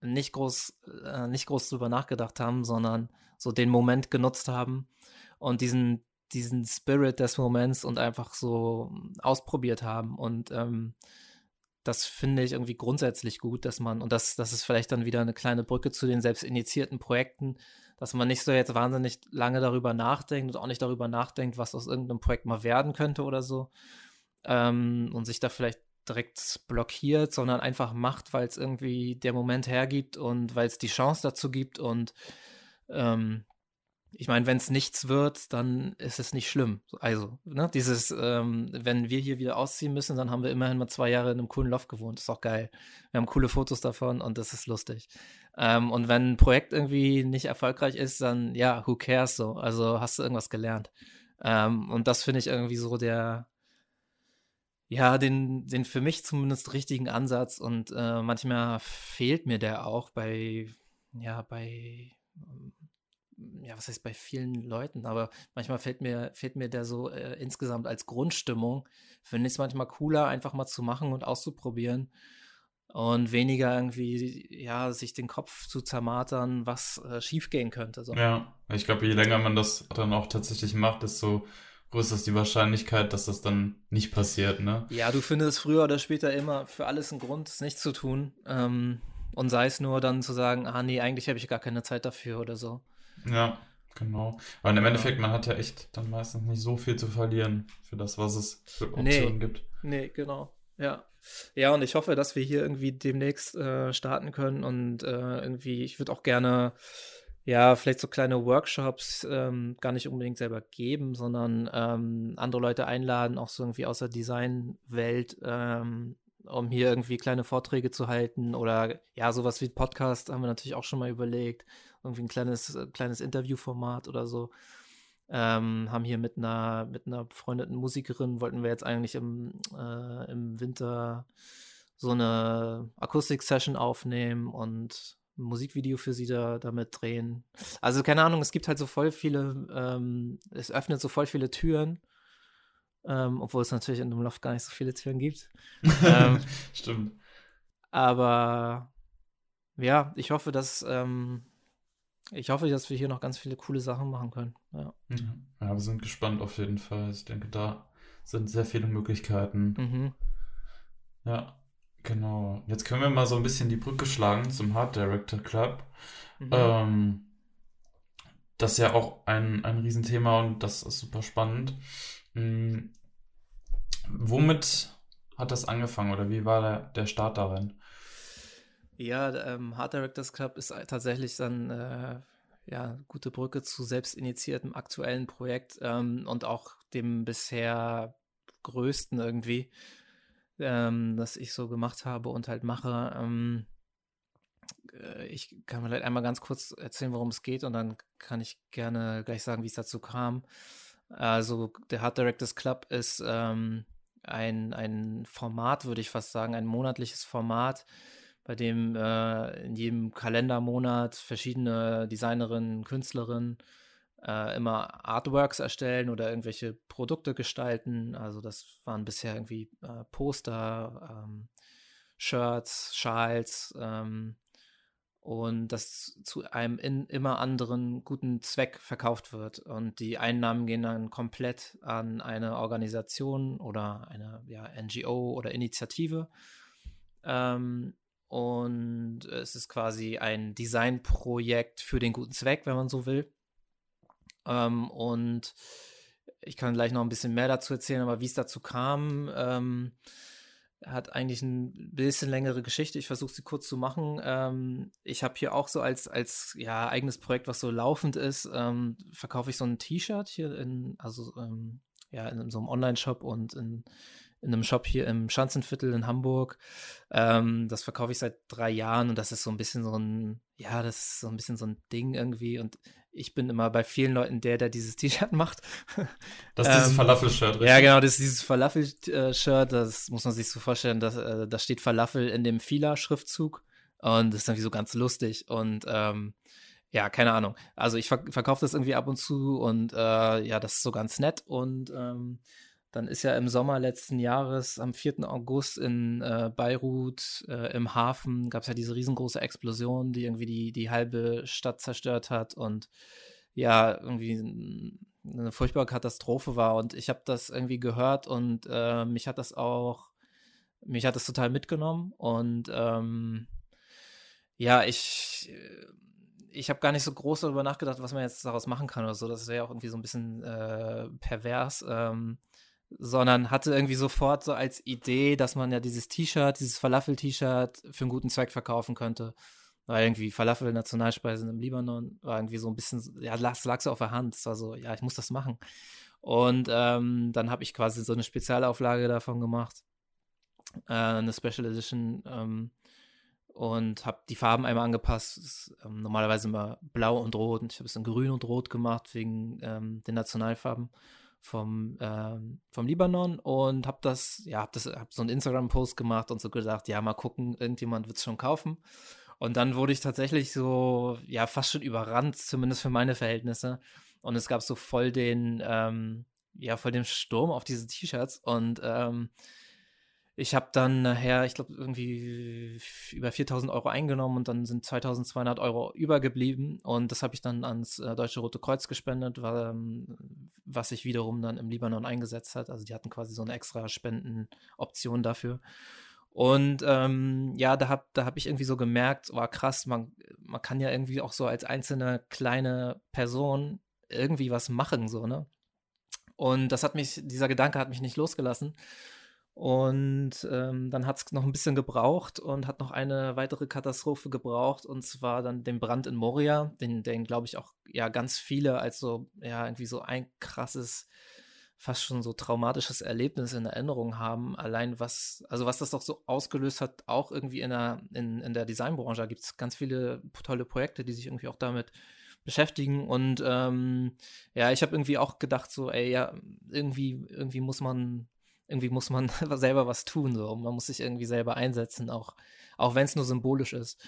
nicht groß, äh, nicht groß drüber nachgedacht haben, sondern so den Moment genutzt haben und diesen, diesen Spirit des Moments und einfach so ausprobiert haben. Und ähm, das finde ich irgendwie grundsätzlich gut, dass man, und das, das ist vielleicht dann wieder eine kleine Brücke zu den selbst initiierten Projekten, dass man nicht so jetzt wahnsinnig lange darüber nachdenkt und auch nicht darüber nachdenkt, was aus irgendeinem Projekt mal werden könnte oder so. Ähm, und sich da vielleicht direkt blockiert, sondern einfach macht, weil es irgendwie der Moment hergibt und weil es die Chance dazu gibt und ähm, ich meine, wenn es nichts wird, dann ist es nicht schlimm. Also, ne, dieses, ähm, wenn wir hier wieder ausziehen müssen, dann haben wir immerhin mal zwei Jahre in einem coolen Loft gewohnt. ist auch geil. Wir haben coole Fotos davon und das ist lustig. Ähm, und wenn ein Projekt irgendwie nicht erfolgreich ist, dann ja, who cares so? Also hast du irgendwas gelernt. Ähm, und das finde ich irgendwie so der, ja, den, den für mich zumindest richtigen Ansatz und äh, manchmal fehlt mir der auch bei, ja, bei ja, was heißt bei vielen Leuten, aber manchmal fällt mir, fehlt mir der so äh, insgesamt als Grundstimmung. Finde ich es manchmal cooler, einfach mal zu machen und auszuprobieren und weniger irgendwie, ja, sich den Kopf zu zermatern, was äh, schiefgehen könnte. So. Ja, ich glaube, je länger man das dann auch tatsächlich macht, desto größer ist die Wahrscheinlichkeit, dass das dann nicht passiert, ne? Ja, du findest früher oder später immer für alles einen Grund, es nicht zu tun. Ähm, und sei es nur dann zu sagen, ah nee, eigentlich habe ich gar keine Zeit dafür oder so. Ja, genau. Aber im Endeffekt, man hat ja echt dann meistens nicht so viel zu verlieren für das, was es für Optionen nee, gibt. Nee, genau. Ja. Ja, und ich hoffe, dass wir hier irgendwie demnächst äh, starten können und äh, irgendwie, ich würde auch gerne, ja, vielleicht so kleine Workshops ähm, gar nicht unbedingt selber geben, sondern ähm, andere Leute einladen, auch so irgendwie aus der Designwelt, ähm, um hier irgendwie kleine Vorträge zu halten oder ja, sowas wie Podcast haben wir natürlich auch schon mal überlegt irgendwie ein kleines, äh, kleines Interviewformat oder so. Ähm, haben hier mit einer, mit einer befreundeten Musikerin, wollten wir jetzt eigentlich im, äh, im Winter so eine Akustik-Session aufnehmen und ein Musikvideo für sie da damit drehen. Also keine Ahnung, es gibt halt so voll viele, ähm, es öffnet so voll viele Türen, ähm, obwohl es natürlich in dem Loft gar nicht so viele Türen gibt. ähm, Stimmt. Aber ja, ich hoffe, dass ähm, ich hoffe, dass wir hier noch ganz viele coole Sachen machen können. Ja, ja wir sind gespannt auf jeden Fall. Ich denke, da sind sehr viele Möglichkeiten. Mhm. Ja, genau. Jetzt können wir mal so ein bisschen die Brücke schlagen zum Hard Director Club. Mhm. Ähm, das ist ja auch ein, ein Riesenthema und das ist super spannend. Mhm. Womit hat das angefangen oder wie war der, der Start darin? Ja, ähm, Hard Directors Club ist tatsächlich dann äh, ja gute Brücke zu selbst initiiertem aktuellen Projekt ähm, und auch dem bisher größten irgendwie, ähm, das ich so gemacht habe und halt mache. Ähm, äh, ich kann vielleicht einmal ganz kurz erzählen, worum es geht und dann kann ich gerne gleich sagen, wie es dazu kam. Also der Hard Directors Club ist ähm, ein, ein Format, würde ich fast sagen, ein monatliches Format, bei dem äh, in jedem Kalendermonat verschiedene Designerinnen, Künstlerinnen äh, immer Artworks erstellen oder irgendwelche Produkte gestalten. Also das waren bisher irgendwie äh, Poster, ähm, Shirts, Schals ähm, und das zu einem in, immer anderen guten Zweck verkauft wird. Und die Einnahmen gehen dann komplett an eine Organisation oder eine ja, NGO oder Initiative. Ähm, und es ist quasi ein Designprojekt für den guten Zweck, wenn man so will. Ähm, und ich kann gleich noch ein bisschen mehr dazu erzählen, aber wie es dazu kam, ähm, hat eigentlich ein bisschen längere Geschichte. Ich versuche sie kurz zu machen. Ähm, ich habe hier auch so als, als ja, eigenes Projekt, was so laufend ist, ähm, verkaufe ich so ein T-Shirt hier in, also ähm, ja, in so einem Online-Shop und in in einem Shop hier im Schanzenviertel in Hamburg. Ähm, das verkaufe ich seit drei Jahren und das ist so ein bisschen so ein, ja, das ist so ein bisschen so ein Ding irgendwie und ich bin immer bei vielen Leuten der, der dieses T-Shirt macht. Das ist dieses ähm, Falafel-Shirt, richtig? Ja, genau, das ist dieses Falafel-Shirt, das muss man sich so vorstellen, dass, äh, da steht Falafel in dem Fila-Schriftzug und das ist irgendwie so ganz lustig und ähm, ja, keine Ahnung. Also ich verkaufe das irgendwie ab und zu und äh, ja, das ist so ganz nett und ähm, dann ist ja im Sommer letzten Jahres, am 4. August in äh, Beirut äh, im Hafen, gab es ja diese riesengroße Explosion, die irgendwie die, die halbe Stadt zerstört hat und ja, irgendwie eine furchtbare Katastrophe war. Und ich habe das irgendwie gehört und äh, mich hat das auch, mich hat das total mitgenommen. Und ähm, ja, ich ich habe gar nicht so groß darüber nachgedacht, was man jetzt daraus machen kann oder so. Das wäre auch irgendwie so ein bisschen äh, pervers. Ähm, sondern hatte irgendwie sofort so als Idee, dass man ja dieses T-Shirt, dieses Falafel-T-Shirt für einen guten Zweck verkaufen könnte. Weil irgendwie Falafel, Nationalspeisen im Libanon, war irgendwie so ein bisschen, ja, lag, lag so auf der Hand. Es war so, ja, ich muss das machen. Und ähm, dann habe ich quasi so eine Spezialauflage davon gemacht, äh, eine Special Edition ähm, und habe die Farben einmal angepasst. Ist, ähm, normalerweise immer blau und rot und ich habe es in grün und rot gemacht wegen ähm, den Nationalfarben vom, ähm, vom Libanon und habe das, ja, habe das, hab so einen Instagram-Post gemacht und so gedacht, ja, mal gucken, irgendjemand wird es schon kaufen. Und dann wurde ich tatsächlich so, ja, fast schon überrannt, zumindest für meine Verhältnisse. Und es gab so voll den, ähm, ja, voll den Sturm auf diese T-Shirts und ähm, ich habe dann nachher, ich glaube, irgendwie über 4000 Euro eingenommen und dann sind 2200 Euro übergeblieben. Und das habe ich dann ans äh, Deutsche Rote Kreuz gespendet, weil, ähm, was sich wiederum dann im Libanon eingesetzt hat. Also die hatten quasi so eine extra Spendenoption dafür. Und ähm, ja, da habe da hab ich irgendwie so gemerkt, war oh, krass, man, man kann ja irgendwie auch so als einzelne kleine Person irgendwie was machen, so, ne? Und das hat mich, dieser Gedanke hat mich nicht losgelassen. Und ähm, dann hat es noch ein bisschen gebraucht und hat noch eine weitere Katastrophe gebraucht, und zwar dann den Brand in Moria, den, den glaube ich auch ja ganz viele als so, ja, irgendwie so ein krasses, fast schon so traumatisches Erlebnis in Erinnerung haben. Allein was, also was das doch so ausgelöst hat, auch irgendwie in der, in, in der Designbranche, gibt es ganz viele tolle Projekte, die sich irgendwie auch damit beschäftigen. Und ähm, ja, ich habe irgendwie auch gedacht, so, ey, ja, irgendwie, irgendwie muss man irgendwie muss man selber was tun. So. Man muss sich irgendwie selber einsetzen, auch, auch wenn es nur symbolisch ist.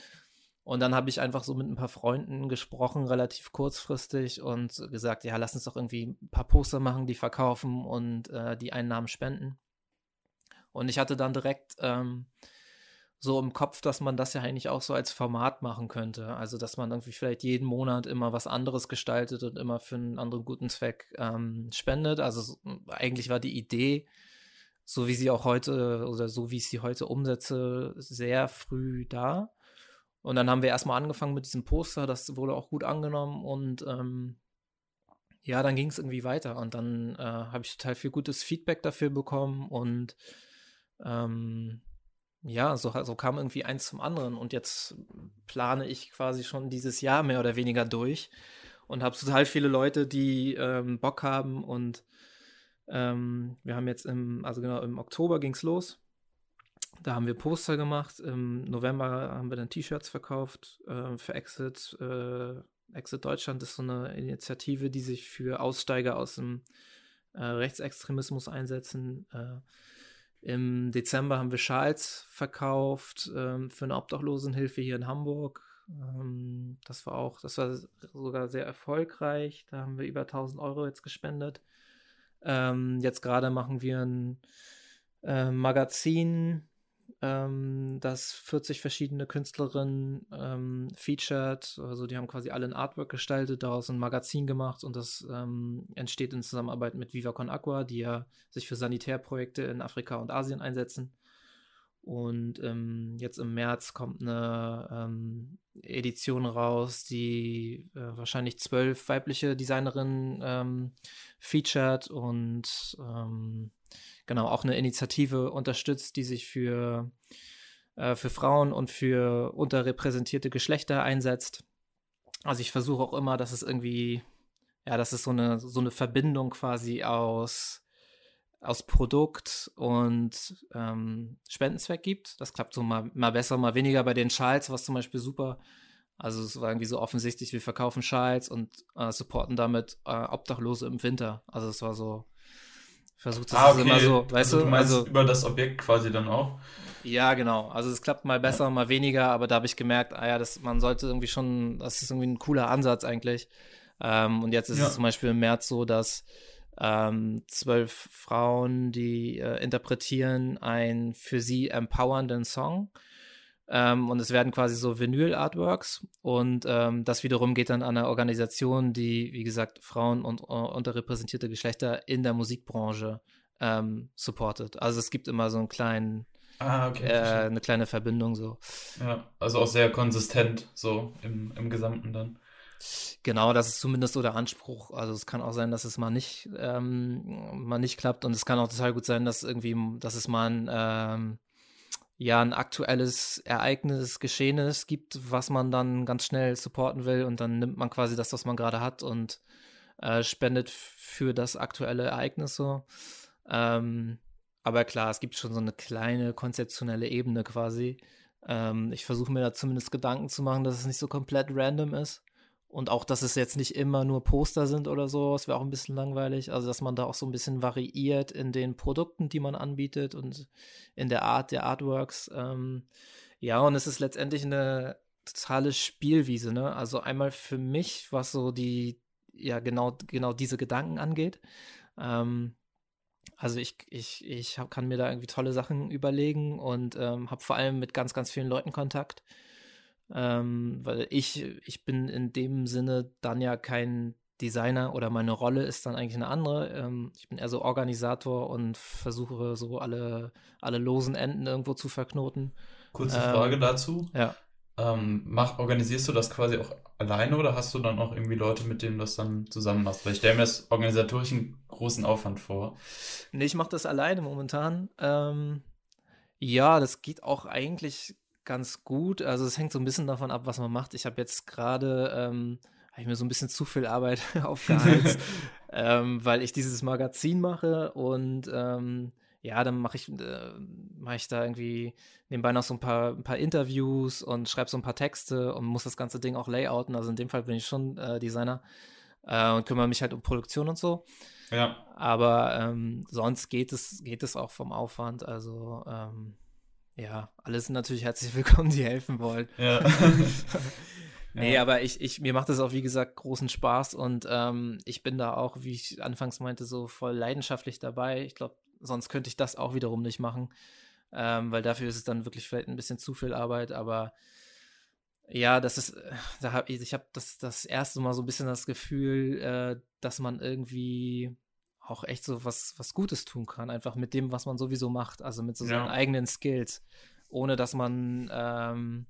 Und dann habe ich einfach so mit ein paar Freunden gesprochen, relativ kurzfristig, und gesagt, ja, lass uns doch irgendwie ein paar Poster machen, die verkaufen und äh, die Einnahmen spenden. Und ich hatte dann direkt ähm, so im Kopf, dass man das ja eigentlich auch so als Format machen könnte. Also, dass man irgendwie vielleicht jeden Monat immer was anderes gestaltet und immer für einen anderen guten Zweck ähm, spendet. Also, eigentlich war die Idee, so wie sie auch heute oder so wie ich sie heute umsetze, sehr früh da. Und dann haben wir erstmal angefangen mit diesem Poster, das wurde auch gut angenommen und ähm, ja, dann ging es irgendwie weiter und dann äh, habe ich total viel gutes Feedback dafür bekommen und ähm, ja, so, so kam irgendwie eins zum anderen und jetzt plane ich quasi schon dieses Jahr mehr oder weniger durch und habe total viele Leute, die ähm, Bock haben und ähm, wir haben jetzt im, also genau, im Oktober ging es los. Da haben wir Poster gemacht. Im November haben wir dann T-Shirts verkauft äh, für Exit. Äh, Exit Deutschland ist so eine Initiative, die sich für Aussteiger aus dem äh, Rechtsextremismus einsetzen. Äh, Im Dezember haben wir Schals verkauft ähm, für eine Obdachlosenhilfe hier in Hamburg. Ähm, das war auch, das war sogar sehr erfolgreich. Da haben wir über 1000 Euro jetzt gespendet. Ähm, jetzt gerade machen wir ein äh, Magazin, ähm, das 40 verschiedene Künstlerinnen ähm, featured. Also die haben quasi alle ein Artwork gestaltet, daraus ein Magazin gemacht und das ähm, entsteht in Zusammenarbeit mit Viva Con Aqua, die ja sich für Sanitärprojekte in Afrika und Asien einsetzen. Und ähm, jetzt im März kommt eine ähm, Edition raus, die äh, wahrscheinlich zwölf weibliche Designerinnen ähm, featured und ähm, genau auch eine Initiative unterstützt, die sich für, äh, für Frauen und für unterrepräsentierte Geschlechter einsetzt. Also ich versuche auch immer, dass es irgendwie, ja, dass es so eine, so eine Verbindung quasi aus aus Produkt und ähm, Spendenzweck gibt. Das klappt so mal, mal besser, mal weniger bei den Schals, was zum Beispiel super. Also es war irgendwie so offensichtlich, wir verkaufen Schals und äh, supporten damit äh, Obdachlose im Winter. Also es war so, versucht das ah, okay. immer so, weißt also, du? du meinst also, über das Objekt quasi dann auch? Ja, genau. Also es klappt mal besser, ja. mal weniger, aber da habe ich gemerkt, ah ja, das, man sollte irgendwie schon, das ist irgendwie ein cooler Ansatz eigentlich. Ähm, und jetzt ist ja. es zum Beispiel im März so, dass ähm, zwölf Frauen, die äh, interpretieren einen für sie empowernden Song. Ähm, und es werden quasi so Vinyl-Artworks. Und ähm, das wiederum geht dann an eine Organisation, die, wie gesagt, Frauen und uh, unterrepräsentierte Geschlechter in der Musikbranche ähm, supportet. Also es gibt immer so einen kleinen, ah, okay, äh, eine kleine Verbindung so. Ja, also auch sehr konsistent so im, im Gesamten dann. Genau, das ist zumindest so der Anspruch. Also es kann auch sein, dass es mal nicht, ähm, mal nicht klappt und es kann auch total gut sein, dass irgendwie, dass es mal ein, ähm, ja, ein aktuelles Ereignis, Geschehenes gibt, was man dann ganz schnell supporten will und dann nimmt man quasi das, was man gerade hat und äh, spendet für das aktuelle Ereignis so. Ähm, aber klar, es gibt schon so eine kleine konzeptionelle Ebene quasi. Ähm, ich versuche mir da zumindest Gedanken zu machen, dass es nicht so komplett random ist. Und auch, dass es jetzt nicht immer nur Poster sind oder so, das wäre auch ein bisschen langweilig. Also, dass man da auch so ein bisschen variiert in den Produkten, die man anbietet und in der Art der Artworks. Ähm, ja, und es ist letztendlich eine totale Spielwiese, ne? Also einmal für mich, was so die, ja, genau, genau diese Gedanken angeht. Ähm, also ich, ich, ich hab, kann mir da irgendwie tolle Sachen überlegen und ähm, habe vor allem mit ganz, ganz vielen Leuten Kontakt. Ähm, weil ich, ich bin in dem Sinne dann ja kein Designer oder meine Rolle ist dann eigentlich eine andere. Ähm, ich bin eher so Organisator und versuche so alle, alle losen Enden irgendwo zu verknoten. Kurze ähm, Frage dazu. Ja. Ähm, mach, organisierst du das quasi auch alleine oder hast du dann auch irgendwie Leute, mit denen du das dann zusammen machst? Weil ich stelle mir das organisatorisch einen großen Aufwand vor. Nee, ich mache das alleine momentan. Ähm, ja, das geht auch eigentlich ganz gut. Also es hängt so ein bisschen davon ab, was man macht. Ich habe jetzt gerade, ähm, habe ich mir so ein bisschen zu viel Arbeit aufgeheizt, ähm, weil ich dieses Magazin mache und ähm, ja, dann mache ich, äh, mache ich da irgendwie nebenbei noch so ein paar, ein paar Interviews und schreibe so ein paar Texte und muss das ganze Ding auch layouten. Also in dem Fall bin ich schon äh, Designer äh, und kümmere mich halt um Produktion und so. Ja. Aber ähm, sonst geht es, geht es auch vom Aufwand. Also ähm, ja, alle sind natürlich herzlich willkommen, die helfen wollen. Ja. nee, ja. aber ich, ich, mir macht das auch, wie gesagt, großen Spaß und ähm, ich bin da auch, wie ich anfangs meinte, so voll leidenschaftlich dabei. Ich glaube, sonst könnte ich das auch wiederum nicht machen, ähm, weil dafür ist es dann wirklich vielleicht ein bisschen zu viel Arbeit, aber ja, das ist, da hab ich, ich habe das, das erste Mal so ein bisschen das Gefühl, äh, dass man irgendwie auch echt so was, was Gutes tun kann, einfach mit dem, was man sowieso macht, also mit so ja. seinen eigenen Skills, ohne dass man, ähm,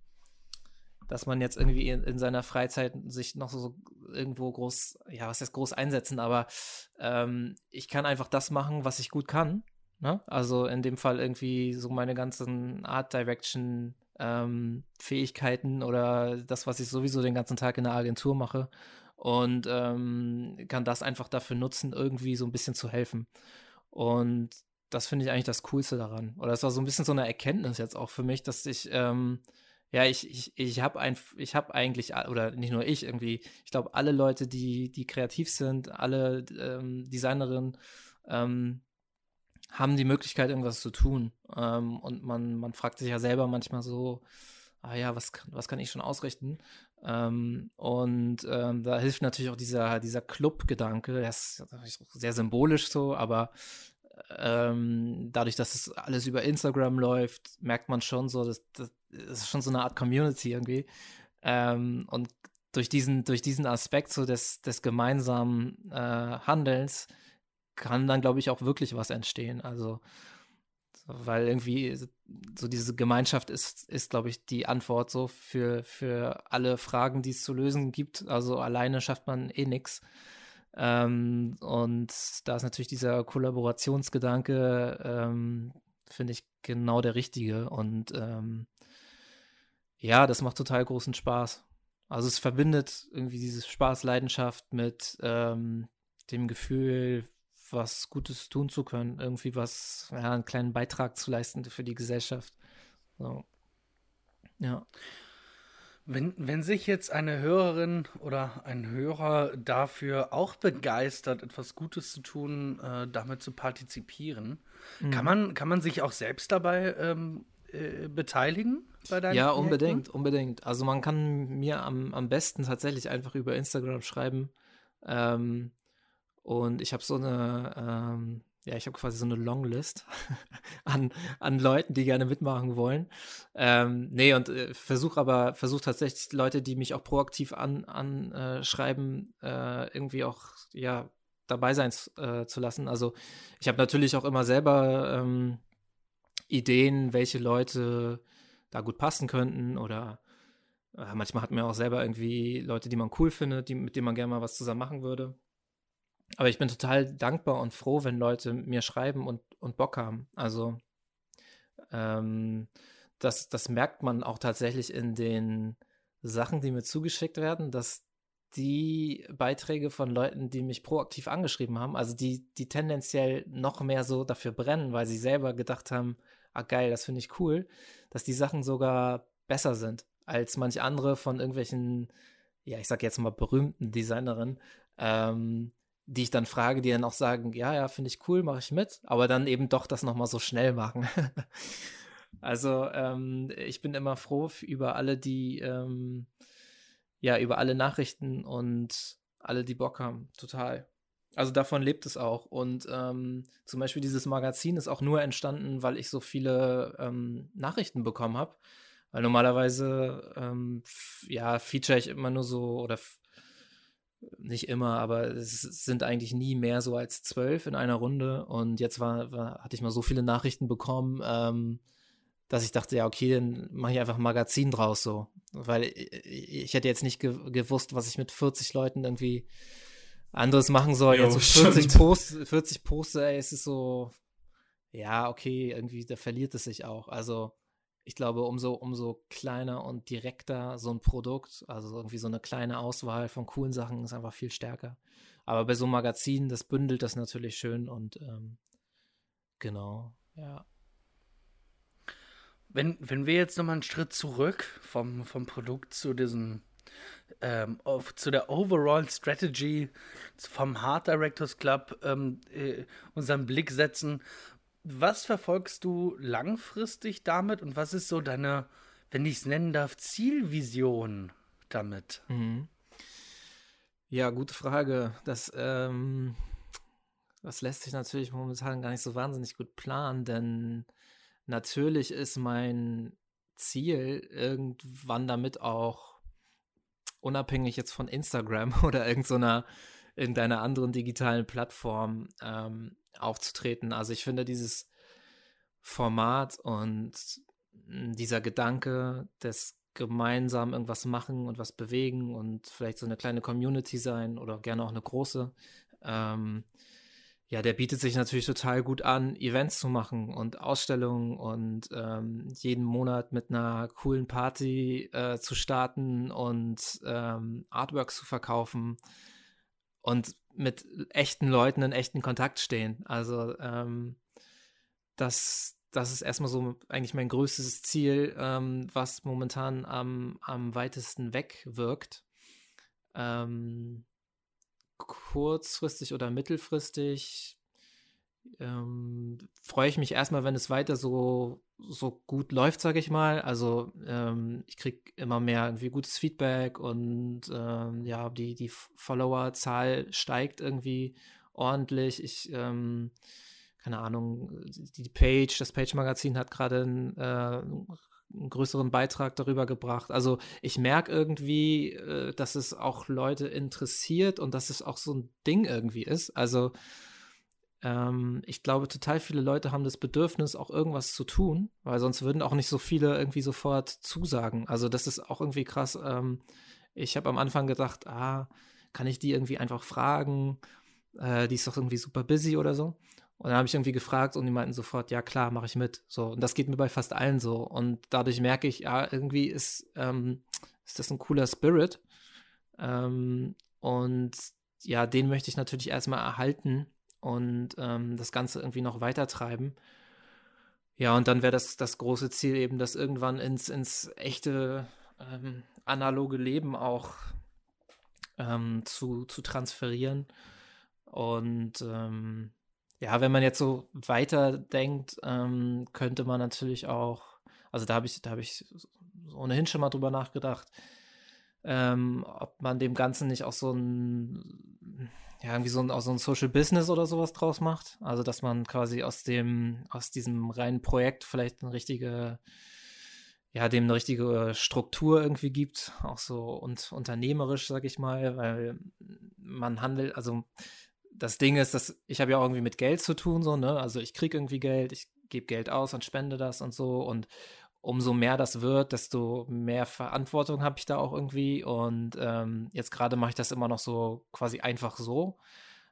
dass man jetzt irgendwie in, in, seiner Freizeit sich noch so, irgendwo groß, ja, was heißt groß einsetzen, aber ähm, ich kann einfach das machen, was ich gut kann Ne? Also in dem Fall irgendwie so meine ganzen Art Direction ähm, Fähigkeiten oder das, was ich sowieso den ganzen Tag in der Agentur mache und ähm, kann das einfach dafür nutzen, irgendwie so ein bisschen zu helfen. Und das finde ich eigentlich das Coolste daran. Oder es war so ein bisschen so eine Erkenntnis jetzt auch für mich, dass ich, ähm, ja, ich, ich, ich habe ein, ich eigentlich, oder nicht nur ich irgendwie, ich glaube, alle Leute, die, die kreativ sind, alle ähm, Designerinnen, ähm, haben die Möglichkeit, irgendwas zu tun. Ähm, und man, man fragt sich ja selber manchmal so, ah ja, was kann, was kann ich schon ausrichten? Ähm, und ähm, da hilft natürlich auch dieser, dieser Club-Gedanke, der ist sehr symbolisch so, aber ähm, dadurch, dass es alles über Instagram läuft, merkt man schon so, dass das ist schon so eine Art Community irgendwie. Ähm, und durch diesen, durch diesen Aspekt so des, des gemeinsamen äh, Handelns kann dann, glaube ich, auch wirklich was entstehen. Also, weil irgendwie so diese Gemeinschaft ist, ist glaube ich, die Antwort so für, für alle Fragen, die es zu lösen gibt. Also alleine schafft man eh nichts. Ähm, und da ist natürlich dieser Kollaborationsgedanke, ähm, finde ich, genau der richtige. Und ähm, ja, das macht total großen Spaß. Also es verbindet irgendwie diese Spaß, Leidenschaft mit ähm, dem Gefühl, was Gutes tun zu können, irgendwie was, ja, einen kleinen Beitrag zu leisten für die Gesellschaft. So. Ja. Wenn, wenn sich jetzt eine Hörerin oder ein Hörer dafür auch begeistert, etwas Gutes zu tun, äh, damit zu partizipieren, mhm. kann, man, kann man sich auch selbst dabei ähm, äh, beteiligen bei deinen Ja, unbedingt, unbedingt. Also man kann mir am, am besten tatsächlich einfach über Instagram schreiben. Ähm, und ich habe so eine, ähm, ja, ich habe quasi so eine Longlist an, an Leuten, die gerne mitmachen wollen. Ähm, nee, und äh, versuche aber, versuche tatsächlich Leute, die mich auch proaktiv anschreiben, an, äh, äh, irgendwie auch, ja, dabei sein äh, zu lassen. Also ich habe natürlich auch immer selber ähm, Ideen, welche Leute da gut passen könnten oder äh, manchmal hat man auch selber irgendwie Leute, die man cool findet, die, mit denen man gerne mal was zusammen machen würde. Aber ich bin total dankbar und froh, wenn Leute mir schreiben und, und Bock haben. Also ähm, das, das merkt man auch tatsächlich in den Sachen, die mir zugeschickt werden, dass die Beiträge von Leuten, die mich proaktiv angeschrieben haben, also die, die tendenziell noch mehr so dafür brennen, weil sie selber gedacht haben, ah geil, das finde ich cool, dass die Sachen sogar besser sind als manche andere von irgendwelchen, ja, ich sag jetzt mal berühmten Designerinnen, ähm, die ich dann frage, die dann auch sagen, ja, ja, finde ich cool, mache ich mit, aber dann eben doch das nochmal so schnell machen. also ähm, ich bin immer froh über alle, die, ähm, ja, über alle Nachrichten und alle, die Bock haben, total. Also davon lebt es auch. Und ähm, zum Beispiel dieses Magazin ist auch nur entstanden, weil ich so viele ähm, Nachrichten bekommen habe. Weil normalerweise, ähm, ja, feature ich immer nur so oder nicht immer, aber es sind eigentlich nie mehr so als zwölf in einer Runde. Und jetzt war, war hatte ich mal so viele Nachrichten bekommen, ähm, dass ich dachte, ja, okay, dann mache ich einfach ein Magazin draus so. Weil ich, ich hätte jetzt nicht ge gewusst, was ich mit 40 Leuten irgendwie anderes machen soll. Jo, jetzt so 40 Posts, 40 Posts, ey, es ist so, ja, okay, irgendwie, da verliert es sich auch. Also ich glaube, umso, umso kleiner und direkter so ein Produkt, also irgendwie so eine kleine Auswahl von coolen Sachen ist einfach viel stärker. Aber bei so einem Magazin, das bündelt das natürlich schön und ähm, genau, ja. Wenn, wenn wir jetzt nochmal einen Schritt zurück vom, vom Produkt zu diesem, ähm, auf, zu der Overall Strategy vom Hard Directors Club ähm, äh, unseren Blick setzen, was verfolgst du langfristig damit und was ist so deine, wenn ich es nennen darf, Zielvision damit? Mhm. Ja, gute Frage. Das, ähm, das lässt sich natürlich momentan gar nicht so wahnsinnig gut planen, denn natürlich ist mein Ziel irgendwann damit auch unabhängig jetzt von Instagram oder irgendeiner irgendeiner anderen digitalen Plattform ähm, aufzutreten. Also ich finde dieses Format und dieser Gedanke des gemeinsam irgendwas machen und was bewegen und vielleicht so eine kleine Community sein oder gerne auch eine große, ähm, ja, der bietet sich natürlich total gut an, Events zu machen und Ausstellungen und ähm, jeden Monat mit einer coolen Party äh, zu starten und ähm, Artworks zu verkaufen und mit echten Leuten in echten Kontakt stehen. Also ähm, das, das ist erstmal so eigentlich mein größtes Ziel, ähm, was momentan am, am weitesten weg wirkt. Ähm, kurzfristig oder mittelfristig ähm, freue ich mich erstmal, wenn es weiter so, so gut läuft, sage ich mal. Also ähm, ich kriege immer mehr irgendwie gutes Feedback und ähm, ja, die, die Followerzahl steigt irgendwie ordentlich. Ich, ähm, keine Ahnung, die Page, das Page-Magazin hat gerade ein äh, einen größeren Beitrag darüber gebracht. Also ich merke irgendwie, äh, dass es auch Leute interessiert und dass es auch so ein Ding irgendwie ist. Also ähm, ich glaube, total viele Leute haben das Bedürfnis, auch irgendwas zu tun, weil sonst würden auch nicht so viele irgendwie sofort zusagen. Also das ist auch irgendwie krass. Ähm, ich habe am Anfang gedacht, ah, kann ich die irgendwie einfach fragen? Äh, die ist doch irgendwie super busy oder so. Und dann habe ich irgendwie gefragt und die meinten sofort, ja klar, mache ich mit. So, und das geht mir bei fast allen so. Und dadurch merke ich, ja, irgendwie ist, ähm, ist das ein cooler Spirit. Ähm, und ja, den möchte ich natürlich erstmal erhalten und ähm, das Ganze irgendwie noch weiter treiben. Ja, und dann wäre das das große Ziel eben, das irgendwann ins, ins echte ähm, analoge Leben auch ähm, zu, zu transferieren. Und ähm, ja, wenn man jetzt so weiterdenkt, ähm, könnte man natürlich auch, also da habe ich, da habe ich ohnehin schon mal drüber nachgedacht, ähm, ob man dem Ganzen nicht auch so ein, ja, irgendwie so ein, auch so ein Social Business oder sowas draus macht. Also, dass man quasi aus dem, aus diesem reinen Projekt vielleicht eine richtige, ja, dem eine richtige Struktur irgendwie gibt, auch so und unternehmerisch, sag ich mal, weil man handelt, also das Ding ist, dass ich habe ja auch irgendwie mit Geld zu tun, so, ne? Also ich kriege irgendwie Geld, ich gebe Geld aus und spende das und so. Und umso mehr das wird, desto mehr Verantwortung habe ich da auch irgendwie. Und ähm, jetzt gerade mache ich das immer noch so quasi einfach so.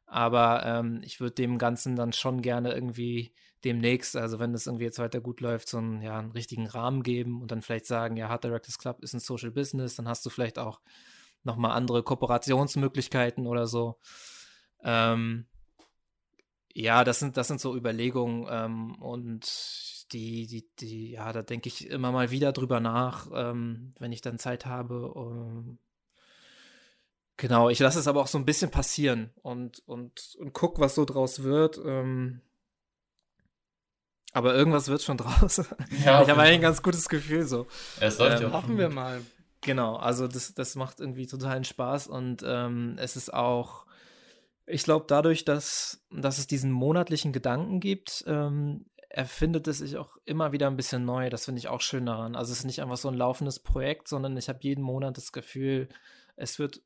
Aber ähm, ich würde dem Ganzen dann schon gerne irgendwie demnächst, also wenn das irgendwie jetzt weiter gut läuft, so einen, ja, einen richtigen Rahmen geben und dann vielleicht sagen, ja, Hard Directors Club ist ein Social Business, dann hast du vielleicht auch nochmal andere Kooperationsmöglichkeiten oder so. Ähm, ja, das sind, das sind so Überlegungen ähm, und die, die, die, ja, da denke ich immer mal wieder drüber nach, ähm, wenn ich dann Zeit habe. Um, genau, ich lasse es aber auch so ein bisschen passieren und, und, und guck, was so draus wird. Ähm, aber irgendwas wird schon draus. Ja, ich habe eigentlich ein ganz gutes Gefühl so. Es läuft ähm, ja. Hoffen wir mal. Genau, also das, das macht irgendwie totalen Spaß und ähm, es ist auch ich glaube, dadurch, dass, dass es diesen monatlichen Gedanken gibt, ähm, erfindet es sich auch immer wieder ein bisschen neu. Das finde ich auch schön daran. Also es ist nicht einfach so ein laufendes Projekt, sondern ich habe jeden Monat das Gefühl, es wird,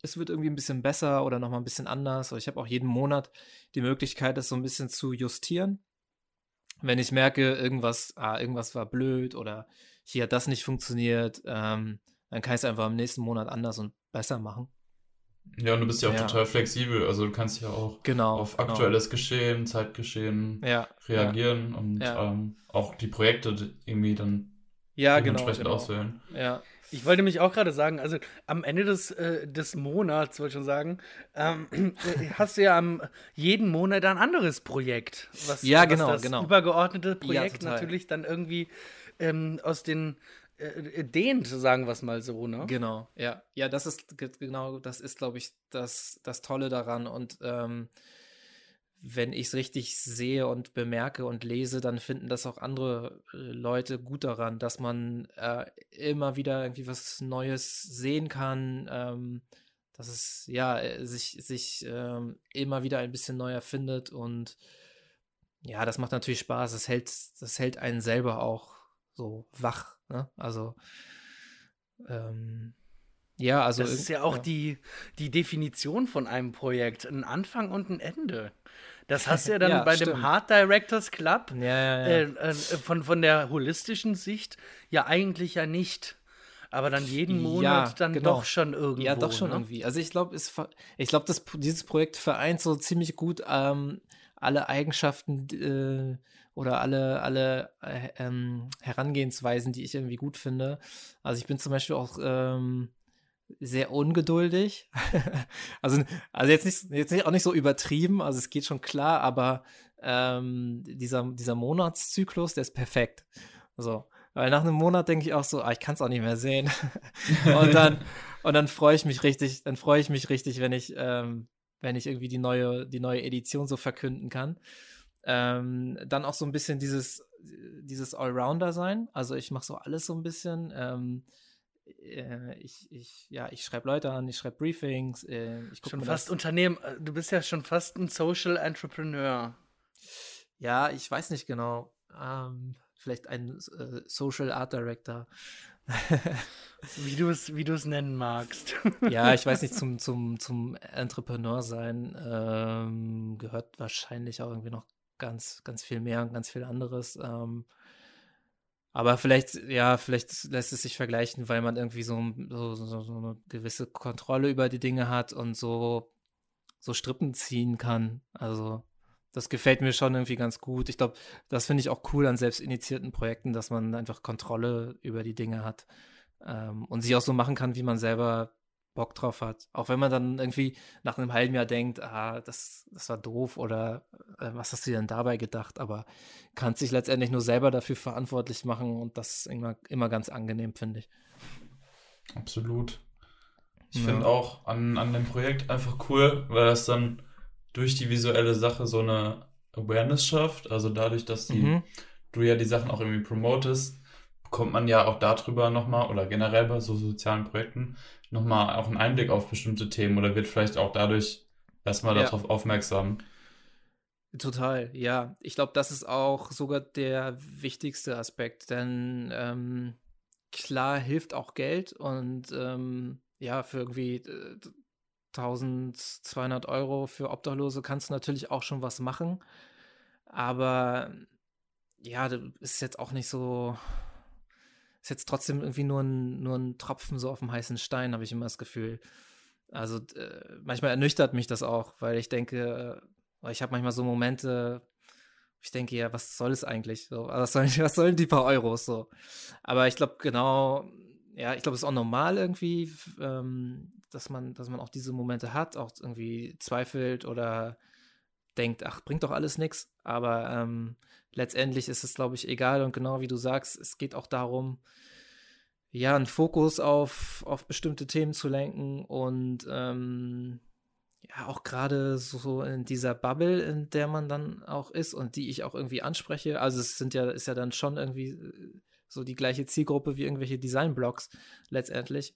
es wird irgendwie ein bisschen besser oder nochmal ein bisschen anders. Ich habe auch jeden Monat die Möglichkeit, das so ein bisschen zu justieren. Wenn ich merke, irgendwas, ah, irgendwas war blöd oder hier hat das nicht funktioniert, ähm, dann kann ich es einfach im nächsten Monat anders und besser machen. Ja, und du bist ja auch ja. total flexibel. Also du kannst ja auch genau, auf genau. aktuelles genau. Geschehen, Zeitgeschehen ja, reagieren ja. und ähm, auch die Projekte irgendwie dann ja, genau, dementsprechend genau. auswählen. Ja. Ich wollte mich auch gerade sagen, also am Ende des, äh, des Monats, wollte ich schon sagen, ähm, äh, hast du ja am jeden Monat ein anderes Projekt. Was, ja, was genau, das genau. übergeordnete Projekt natürlich dann irgendwie ähm, aus den äh, dehnt, sagen wir es mal so, ne? Genau, ja. Ja, das ist genau, das ist, glaube ich, das, das Tolle daran. Und ähm, wenn ich es richtig sehe und bemerke und lese, dann finden das auch andere äh, Leute gut daran, dass man äh, immer wieder irgendwie was Neues sehen kann, ähm, dass es ja äh, sich, sich ähm, immer wieder ein bisschen neu erfindet und ja, das macht natürlich Spaß. Das hält, das hält einen selber auch so wach. Ne? Also ähm, ja, also. Das ist ja auch ja. Die, die Definition von einem Projekt. Ein Anfang und ein Ende. Das hast du ja dann ja, bei stimmt. dem Hard Directors Club ja, äh, äh, von, von der holistischen Sicht ja eigentlich ja nicht. aber dann jeden Monat dann genau. doch schon irgendwo. Ja, doch schon ne? irgendwie. Also ich glaube, ich glaube, das dieses Projekt vereint so ziemlich gut ähm, alle Eigenschaften äh, oder alle alle äh, ähm, Herangehensweisen, die ich irgendwie gut finde. Also ich bin zum Beispiel auch ähm, sehr ungeduldig. also, also jetzt nicht, jetzt nicht, auch nicht so übertrieben, also es geht schon klar, aber ähm, dieser, dieser Monatszyklus, der ist perfekt. So. Weil nach einem Monat denke ich auch so, ah, ich kann es auch nicht mehr sehen. und dann, und dann freue ich mich richtig, dann freue ich mich richtig, wenn ich, ähm, wenn ich irgendwie die neue, die neue Edition so verkünden kann. Ähm, dann auch so ein bisschen dieses, dieses Allrounder sein. Also ich mache so alles so ein bisschen. Ähm, äh, ich, ich, ja, ich schreibe Leute an, ich schreibe Briefings, äh, ich gucke Schon fast das. Unternehmen. äh, Du bist ja schon fast ein Social Entrepreneur. Ja, ich weiß nicht genau. Ähm, vielleicht ein äh, Social Art Director. Wie du es wie du es nennen magst. ja, ich weiß nicht, zum, zum, zum Entrepreneur sein ähm, gehört wahrscheinlich auch irgendwie noch ganz, ganz viel mehr und ganz viel anderes. Ähm, aber vielleicht, ja, vielleicht lässt es sich vergleichen, weil man irgendwie so, so, so, eine gewisse Kontrolle über die Dinge hat und so, so Strippen ziehen kann. Also, das gefällt mir schon irgendwie ganz gut. Ich glaube, das finde ich auch cool an selbstinitiierten Projekten, dass man einfach Kontrolle über die Dinge hat ähm, und sie auch so machen kann, wie man selber Bock drauf hat. Auch wenn man dann irgendwie nach einem halben Jahr denkt, ah, das, das war doof oder äh, was hast du denn dabei gedacht? Aber kann sich letztendlich nur selber dafür verantwortlich machen und das ist immer, immer ganz angenehm, finde ich. Absolut. Ich Ja. finde auch an, an dem Projekt einfach cool, weil es dann durch die visuelle Sache so eine Awareness schafft. Also dadurch, dass die, Mhm. du ja die Sachen auch irgendwie promotest, bekommt man ja auch darüber nochmal oder generell bei so sozialen Projekten nochmal auch einen Einblick auf bestimmte Themen oder wird vielleicht auch dadurch erstmal Ja. darauf aufmerksam. Total, ja. Ich glaube, das ist auch sogar der wichtigste Aspekt, denn ähm, klar hilft auch Geld und ähm, ja, für irgendwie äh, 1200 Euro für Obdachlose kannst du natürlich auch schon was machen, aber ja, das ist jetzt auch nicht so, ist jetzt trotzdem irgendwie nur ein, nur ein Tropfen so auf dem heißen Stein, habe ich immer das Gefühl. Also äh, manchmal ernüchtert mich das auch, weil ich denke, äh, ich habe manchmal so Momente, ich denke, ja, was soll es eigentlich? So, was, sollen, was sollen die paar Euros so? Aber ich glaube genau, ja, ich glaube, es ist auch normal irgendwie, ähm, dass man, dass man auch diese Momente hat, auch irgendwie zweifelt oder denkt, ach, bringt doch alles nichts. Aber ähm, letztendlich ist es, glaube ich, egal und genau wie du sagst, es geht auch darum, ja, einen Fokus auf, auf bestimmte Themen zu lenken und ähm, ja, auch gerade so in dieser Bubble, in der man dann auch ist und die ich auch irgendwie anspreche. Also es sind ja, ist ja dann schon irgendwie äh, so die gleiche Zielgruppe wie irgendwelche Designblogs letztendlich.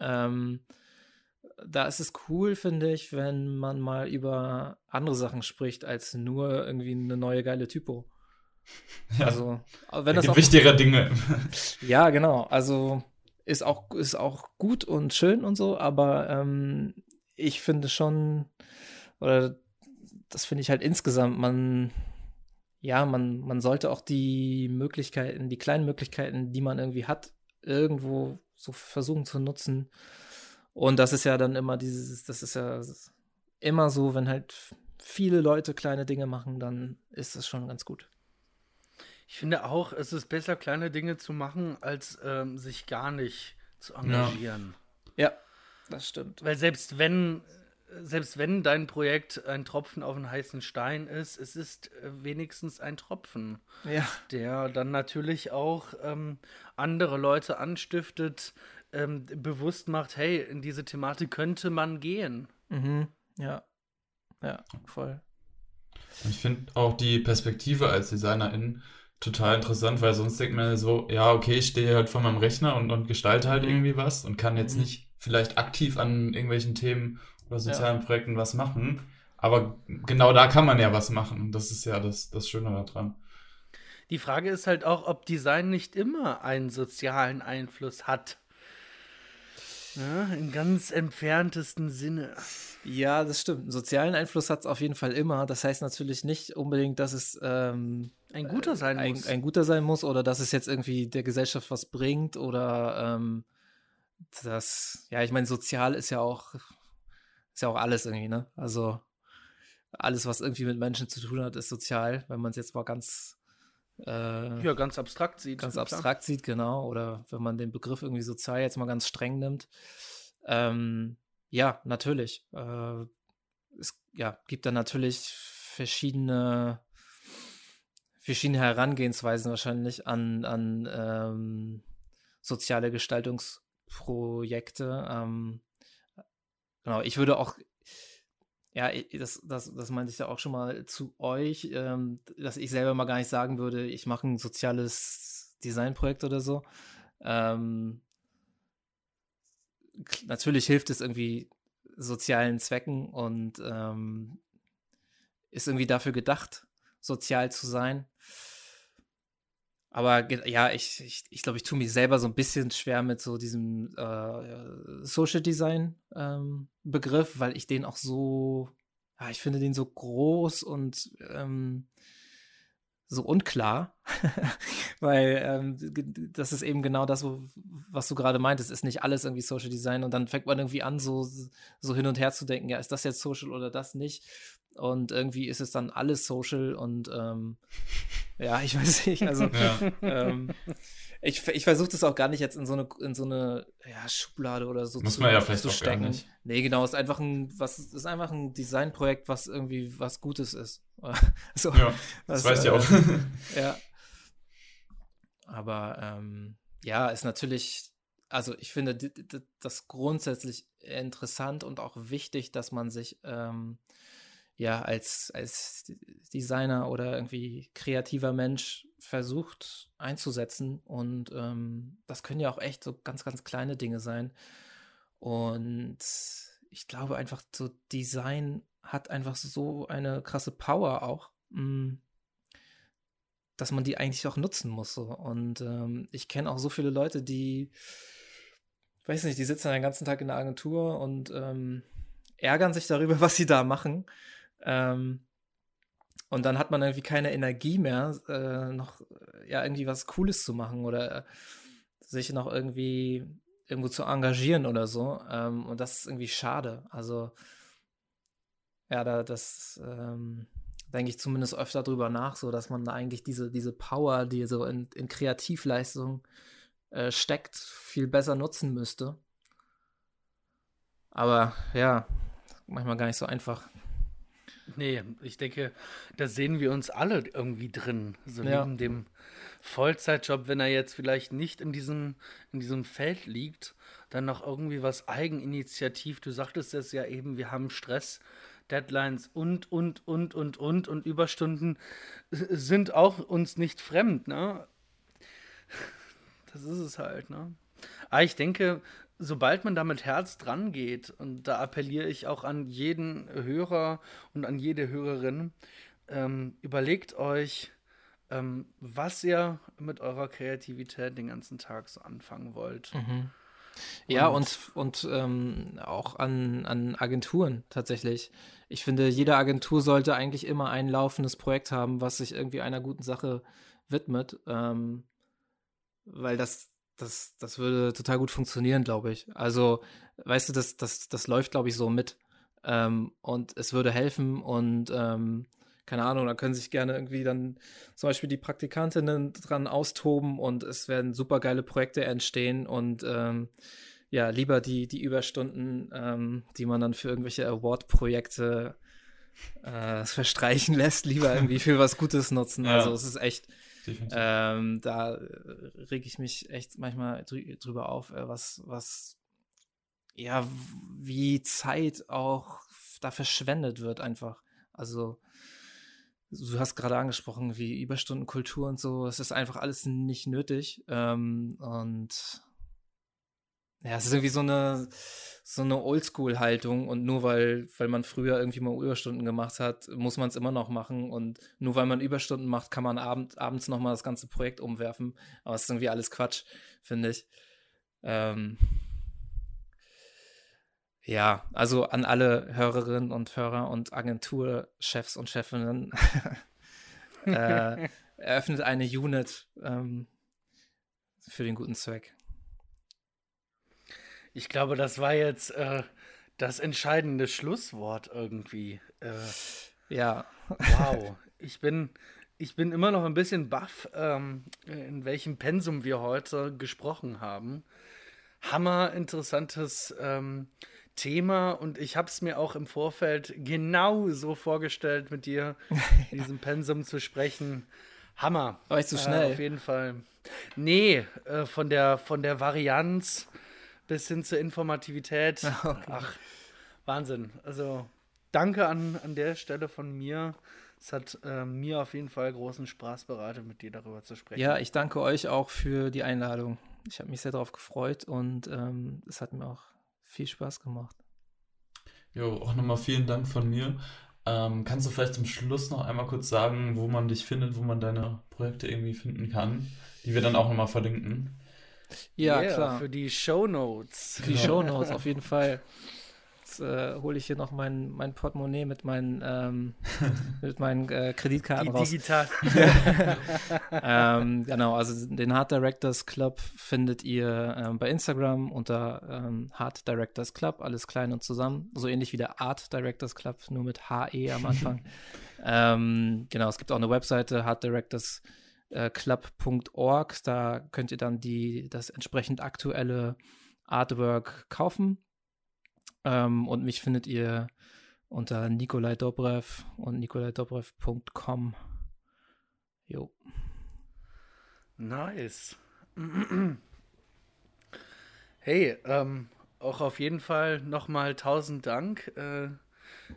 Ähm, da ist es cool, finde ich, wenn man mal über andere Sachen spricht, als nur irgendwie eine neue geile Typo. Ja. Also, wenn das auch wichtigere Dinge. ja, genau. Also ist auch, ist auch gut und schön und so, aber ähm, ich finde schon, oder das finde ich halt insgesamt, man, ja, man, man sollte auch die Möglichkeiten, die kleinen Möglichkeiten, die man irgendwie hat, irgendwo so versuchen zu nutzen. Und das ist ja dann immer dieses, das ist ja immer so, wenn halt viele Leute kleine Dinge machen, dann ist es schon ganz gut. Ich finde auch, es ist besser, kleine Dinge zu machen, als ähm, sich gar nicht zu engagieren. Ja, das stimmt. Weil selbst wenn, selbst wenn dein Projekt ein Tropfen auf einen heißen Stein ist, es ist äh, wenigstens ein Tropfen, Ja. der dann natürlich auch ähm, andere Leute anstiftet, ähm, bewusst macht, hey, in diese Thematik könnte man gehen. Mhm. Ja. Ja, voll. Ich finde auch die Perspektive als Designerin total interessant, weil sonst denkt man so, ja, okay, ich stehe halt vor meinem Rechner und, und gestalte halt Mhm. irgendwie was und kann jetzt Mhm. nicht vielleicht aktiv an irgendwelchen Themen oder sozialen Projekten was machen. Aber genau da kann man ja was machen. Das ist ja das, das Schöne daran. Die Frage ist halt auch, ob Design nicht immer einen sozialen Einfluss hat. Ja, Im ganz entferntesten Sinne. Ja, das stimmt. Einen sozialen Einfluss hat es auf jeden Fall immer. Das heißt natürlich nicht unbedingt, dass es ähm, ein guter sein ein, muss. Ein guter sein muss oder dass es jetzt irgendwie der Gesellschaft was bringt oder ähm, das, ja, ich meine, sozial ist ja auch, ist ja auch alles irgendwie, ne? Also alles, was irgendwie mit Menschen zu tun hat, ist sozial, wenn man es jetzt mal ganz äh, ja, ganz abstrakt sieht. Ganz abstrakt sieht, genau. Oder wenn man den Begriff irgendwie sozial jetzt mal ganz streng nimmt. Ähm, ja, natürlich. Äh, es ja, gibt da natürlich verschiedene, verschiedene Herangehensweisen wahrscheinlich an, an ähm, soziale Gestaltungsprojekte. Ähm, genau, ich würde auch ja, das, das, das meinte ich ja auch schon mal zu euch, ähm, dass ich selber mal gar nicht sagen würde, ich mache ein soziales Designprojekt oder so. Ähm, natürlich hilft es irgendwie sozialen Zwecken und ähm, ist irgendwie dafür gedacht, sozial zu sein. Aber ja, ich, ich, ich glaube, ich tue mich selber so ein bisschen schwer mit so diesem äh, Social Design ähm, Begriff, weil ich den auch so, ja, ich finde den so groß und ähm, so unklar, weil ähm, das ist eben genau das, was du gerade meintest, ist nicht alles irgendwie Social Design und dann fängt man irgendwie an, so, so hin und her zu denken, ja, ist das jetzt Social oder das nicht? Und irgendwie ist es dann alles Social und ähm, ja, ich weiß nicht, also ja. ähm, ich, ich versuche das auch gar nicht jetzt in so eine, in so eine ja, Schublade oder so Muss zu, man ja vielleicht zu stecken. Gar nicht. Nee, genau, ist einfach ein, was, ist einfach ein Designprojekt, was irgendwie was Gutes ist. so, ja, das weißt du ja auch. ja. Aber ähm, ja, ist natürlich, also ich finde das grundsätzlich interessant und auch wichtig, dass man sich ähm, ja als, als Designer oder irgendwie kreativer Mensch versucht einzusetzen. Und ähm, das können ja auch echt so ganz, ganz kleine Dinge sein. Und ich glaube einfach, so Design hat einfach so eine krasse Power auch, mh, mm, dass man die eigentlich auch nutzen muss. So. Und ähm, ich kenne auch so viele Leute, die, weiß nicht, die sitzen den ganzen Tag in der Agentur und ähm, ärgern sich darüber, was sie da machen. Ähm, und dann hat man irgendwie keine Energie mehr, äh, noch ja irgendwie was Cooles zu machen oder sich noch irgendwie irgendwo zu engagieren oder so. Ähm, und das ist irgendwie schade. Also ja, da das ähm, denke ich zumindest öfter drüber nach, so dass man da eigentlich diese, diese Power, die so in, in Kreativleistung äh, steckt, viel besser nutzen müsste. Aber ja, manchmal gar nicht so einfach. Nee, ich denke, da sehen wir uns alle irgendwie drin. So ja. neben dem Vollzeitjob, wenn er jetzt vielleicht nicht in diesem, in diesem Feld liegt, dann noch irgendwie was Eigeninitiativ. Du sagtest es ja eben, wir haben Stress, Deadlines und, und, und, und, und und Überstunden sind auch uns nicht fremd, ne? Das ist es halt, ne? Aber ich denke, sobald man da mit Herz dran geht, und da appelliere ich auch an jeden Hörer und an jede Hörerin, ähm, überlegt euch, ähm, was ihr mit eurer Kreativität den ganzen Tag so anfangen wollt. Mhm. Ja, und, und ähm, auch an, an Agenturen tatsächlich. Ich finde, jede Agentur sollte eigentlich immer ein laufendes Projekt haben, was sich irgendwie einer guten Sache widmet. Ähm, weil das das, das würde total gut funktionieren, glaube ich. Also, weißt du, das, das, das läuft, glaube ich, so mit. Ähm, und es würde helfen und ähm, keine Ahnung, da können sich gerne irgendwie dann zum Beispiel die Praktikantinnen dran austoben und es werden super geile Projekte entstehen und ähm, ja, lieber die, die Überstunden, ähm, die man dann für irgendwelche Award-Projekte äh, verstreichen lässt, lieber irgendwie für was Gutes nutzen. Ja. Also es ist echt, ähm, da reg ich mich echt manchmal drü drüber auf, äh, was, was, ja, wie Zeit auch da verschwendet wird einfach. Also, du hast gerade angesprochen, wie Überstundenkultur und so, es ist einfach alles nicht nötig. Ähm, und ja, es ist irgendwie so eine, so eine Oldschool-Haltung und nur weil, weil man früher irgendwie mal Überstunden gemacht hat, muss man es immer noch machen und nur weil man Überstunden macht, kann man abend, abends nochmal das ganze Projekt umwerfen. Aber es ist irgendwie alles Quatsch, finde ich. Ähm, Ja, also an alle Hörerinnen und Hörer und Agenturchefs und Chefinnen äh, eröffnet eine Unit ähm, für den guten Zweck. Ich glaube, das war jetzt äh, das entscheidende Schlusswort irgendwie. Äh, ja. Wow. Ich bin, ich bin immer noch ein bisschen baff, ähm, in welchem Pensum wir heute gesprochen haben. Hammer interessantes ähm, Thema und ich habe es mir auch im Vorfeld genau so vorgestellt, mit dir in diesem Pensum zu sprechen. Hammer. War ich zu schnell? Äh, auf jeden Fall. Nee, äh, von, der, von der Varianz bis hin zur Informativität. Okay. Ach, Wahnsinn. Also danke an, an der Stelle von mir. Es hat äh, mir auf jeden Fall großen Spaß bereitet, mit dir darüber zu sprechen. Ja, ich danke euch auch für die Einladung. Ich habe mich sehr darauf gefreut und ähm, es hat mir auch viel Spaß gemacht. Jo, auch nochmal vielen Dank von mir. Ähm, kannst du vielleicht zum Schluss noch einmal kurz sagen, wo man dich findet, wo man deine Projekte irgendwie finden kann, die wir dann auch nochmal verlinken? Ja, yeah, klar. Für die Show Notes. Für die Show Notes auf jeden Fall. Jetzt äh, hole ich hier noch mein, mein Portemonnaie mit meinen, ähm, mit meinen äh, Kreditkarten die raus. Digital. ähm, genau, also den Hard Directors Club findet ihr ähm, bei Instagram unter ähm, Hard Directors Club, alles klein und zusammen. So ähnlich wie der Art Directors Club, nur mit HE am Anfang. Ähm, genau, es gibt auch eine Webseite, Hard Directors äh, club.org. Da könnt ihr dann die, das entsprechend aktuelle Artwork kaufen. Ähm, und mich findet ihr unter Nikolai Dobrev und nikolaidobrev.com. Jo. Nice. Hey, ähm, auch auf jeden Fall nochmal tausend Dank. Äh,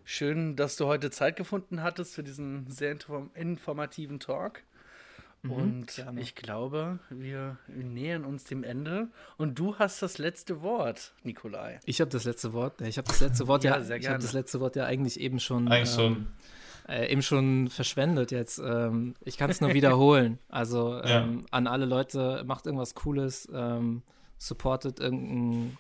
schön, dass du heute Zeit gefunden hattest für diesen sehr inform informativen Talk. Mhm, und gerne. ich glaube, wir nähern uns dem Ende. Und du hast das letzte Wort, Nikolai. Ich habe das letzte Wort. Ich habe das letzte Wort ja, ja ich habe das letzte Wort ja eigentlich eben schon. Eigentlich ähm, schon. Äh, eben schon verschwendet jetzt. Ähm, ich kann es nur wiederholen. Also ähm, ja. an alle Leute, macht irgendwas Cooles, ähm, supportet irgendein,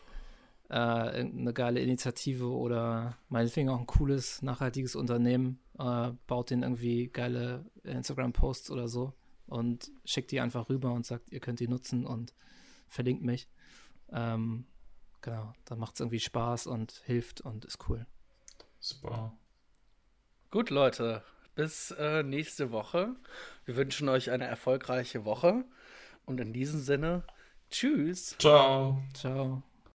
äh, irgendeine geile Initiative oder meinetwegen auch ein cooles, nachhaltiges Unternehmen, äh, baut den irgendwie geile Instagram-Posts oder so und schickt die einfach rüber und sagt, ihr könnt die nutzen und verlinkt mich. Ähm, genau, dann macht es irgendwie Spaß und hilft und ist cool. Super. Gut, Leute, bis äh, nächste Woche. Wir wünschen euch eine erfolgreiche Woche und in diesem Sinne, tschüss. Ciao. Ciao.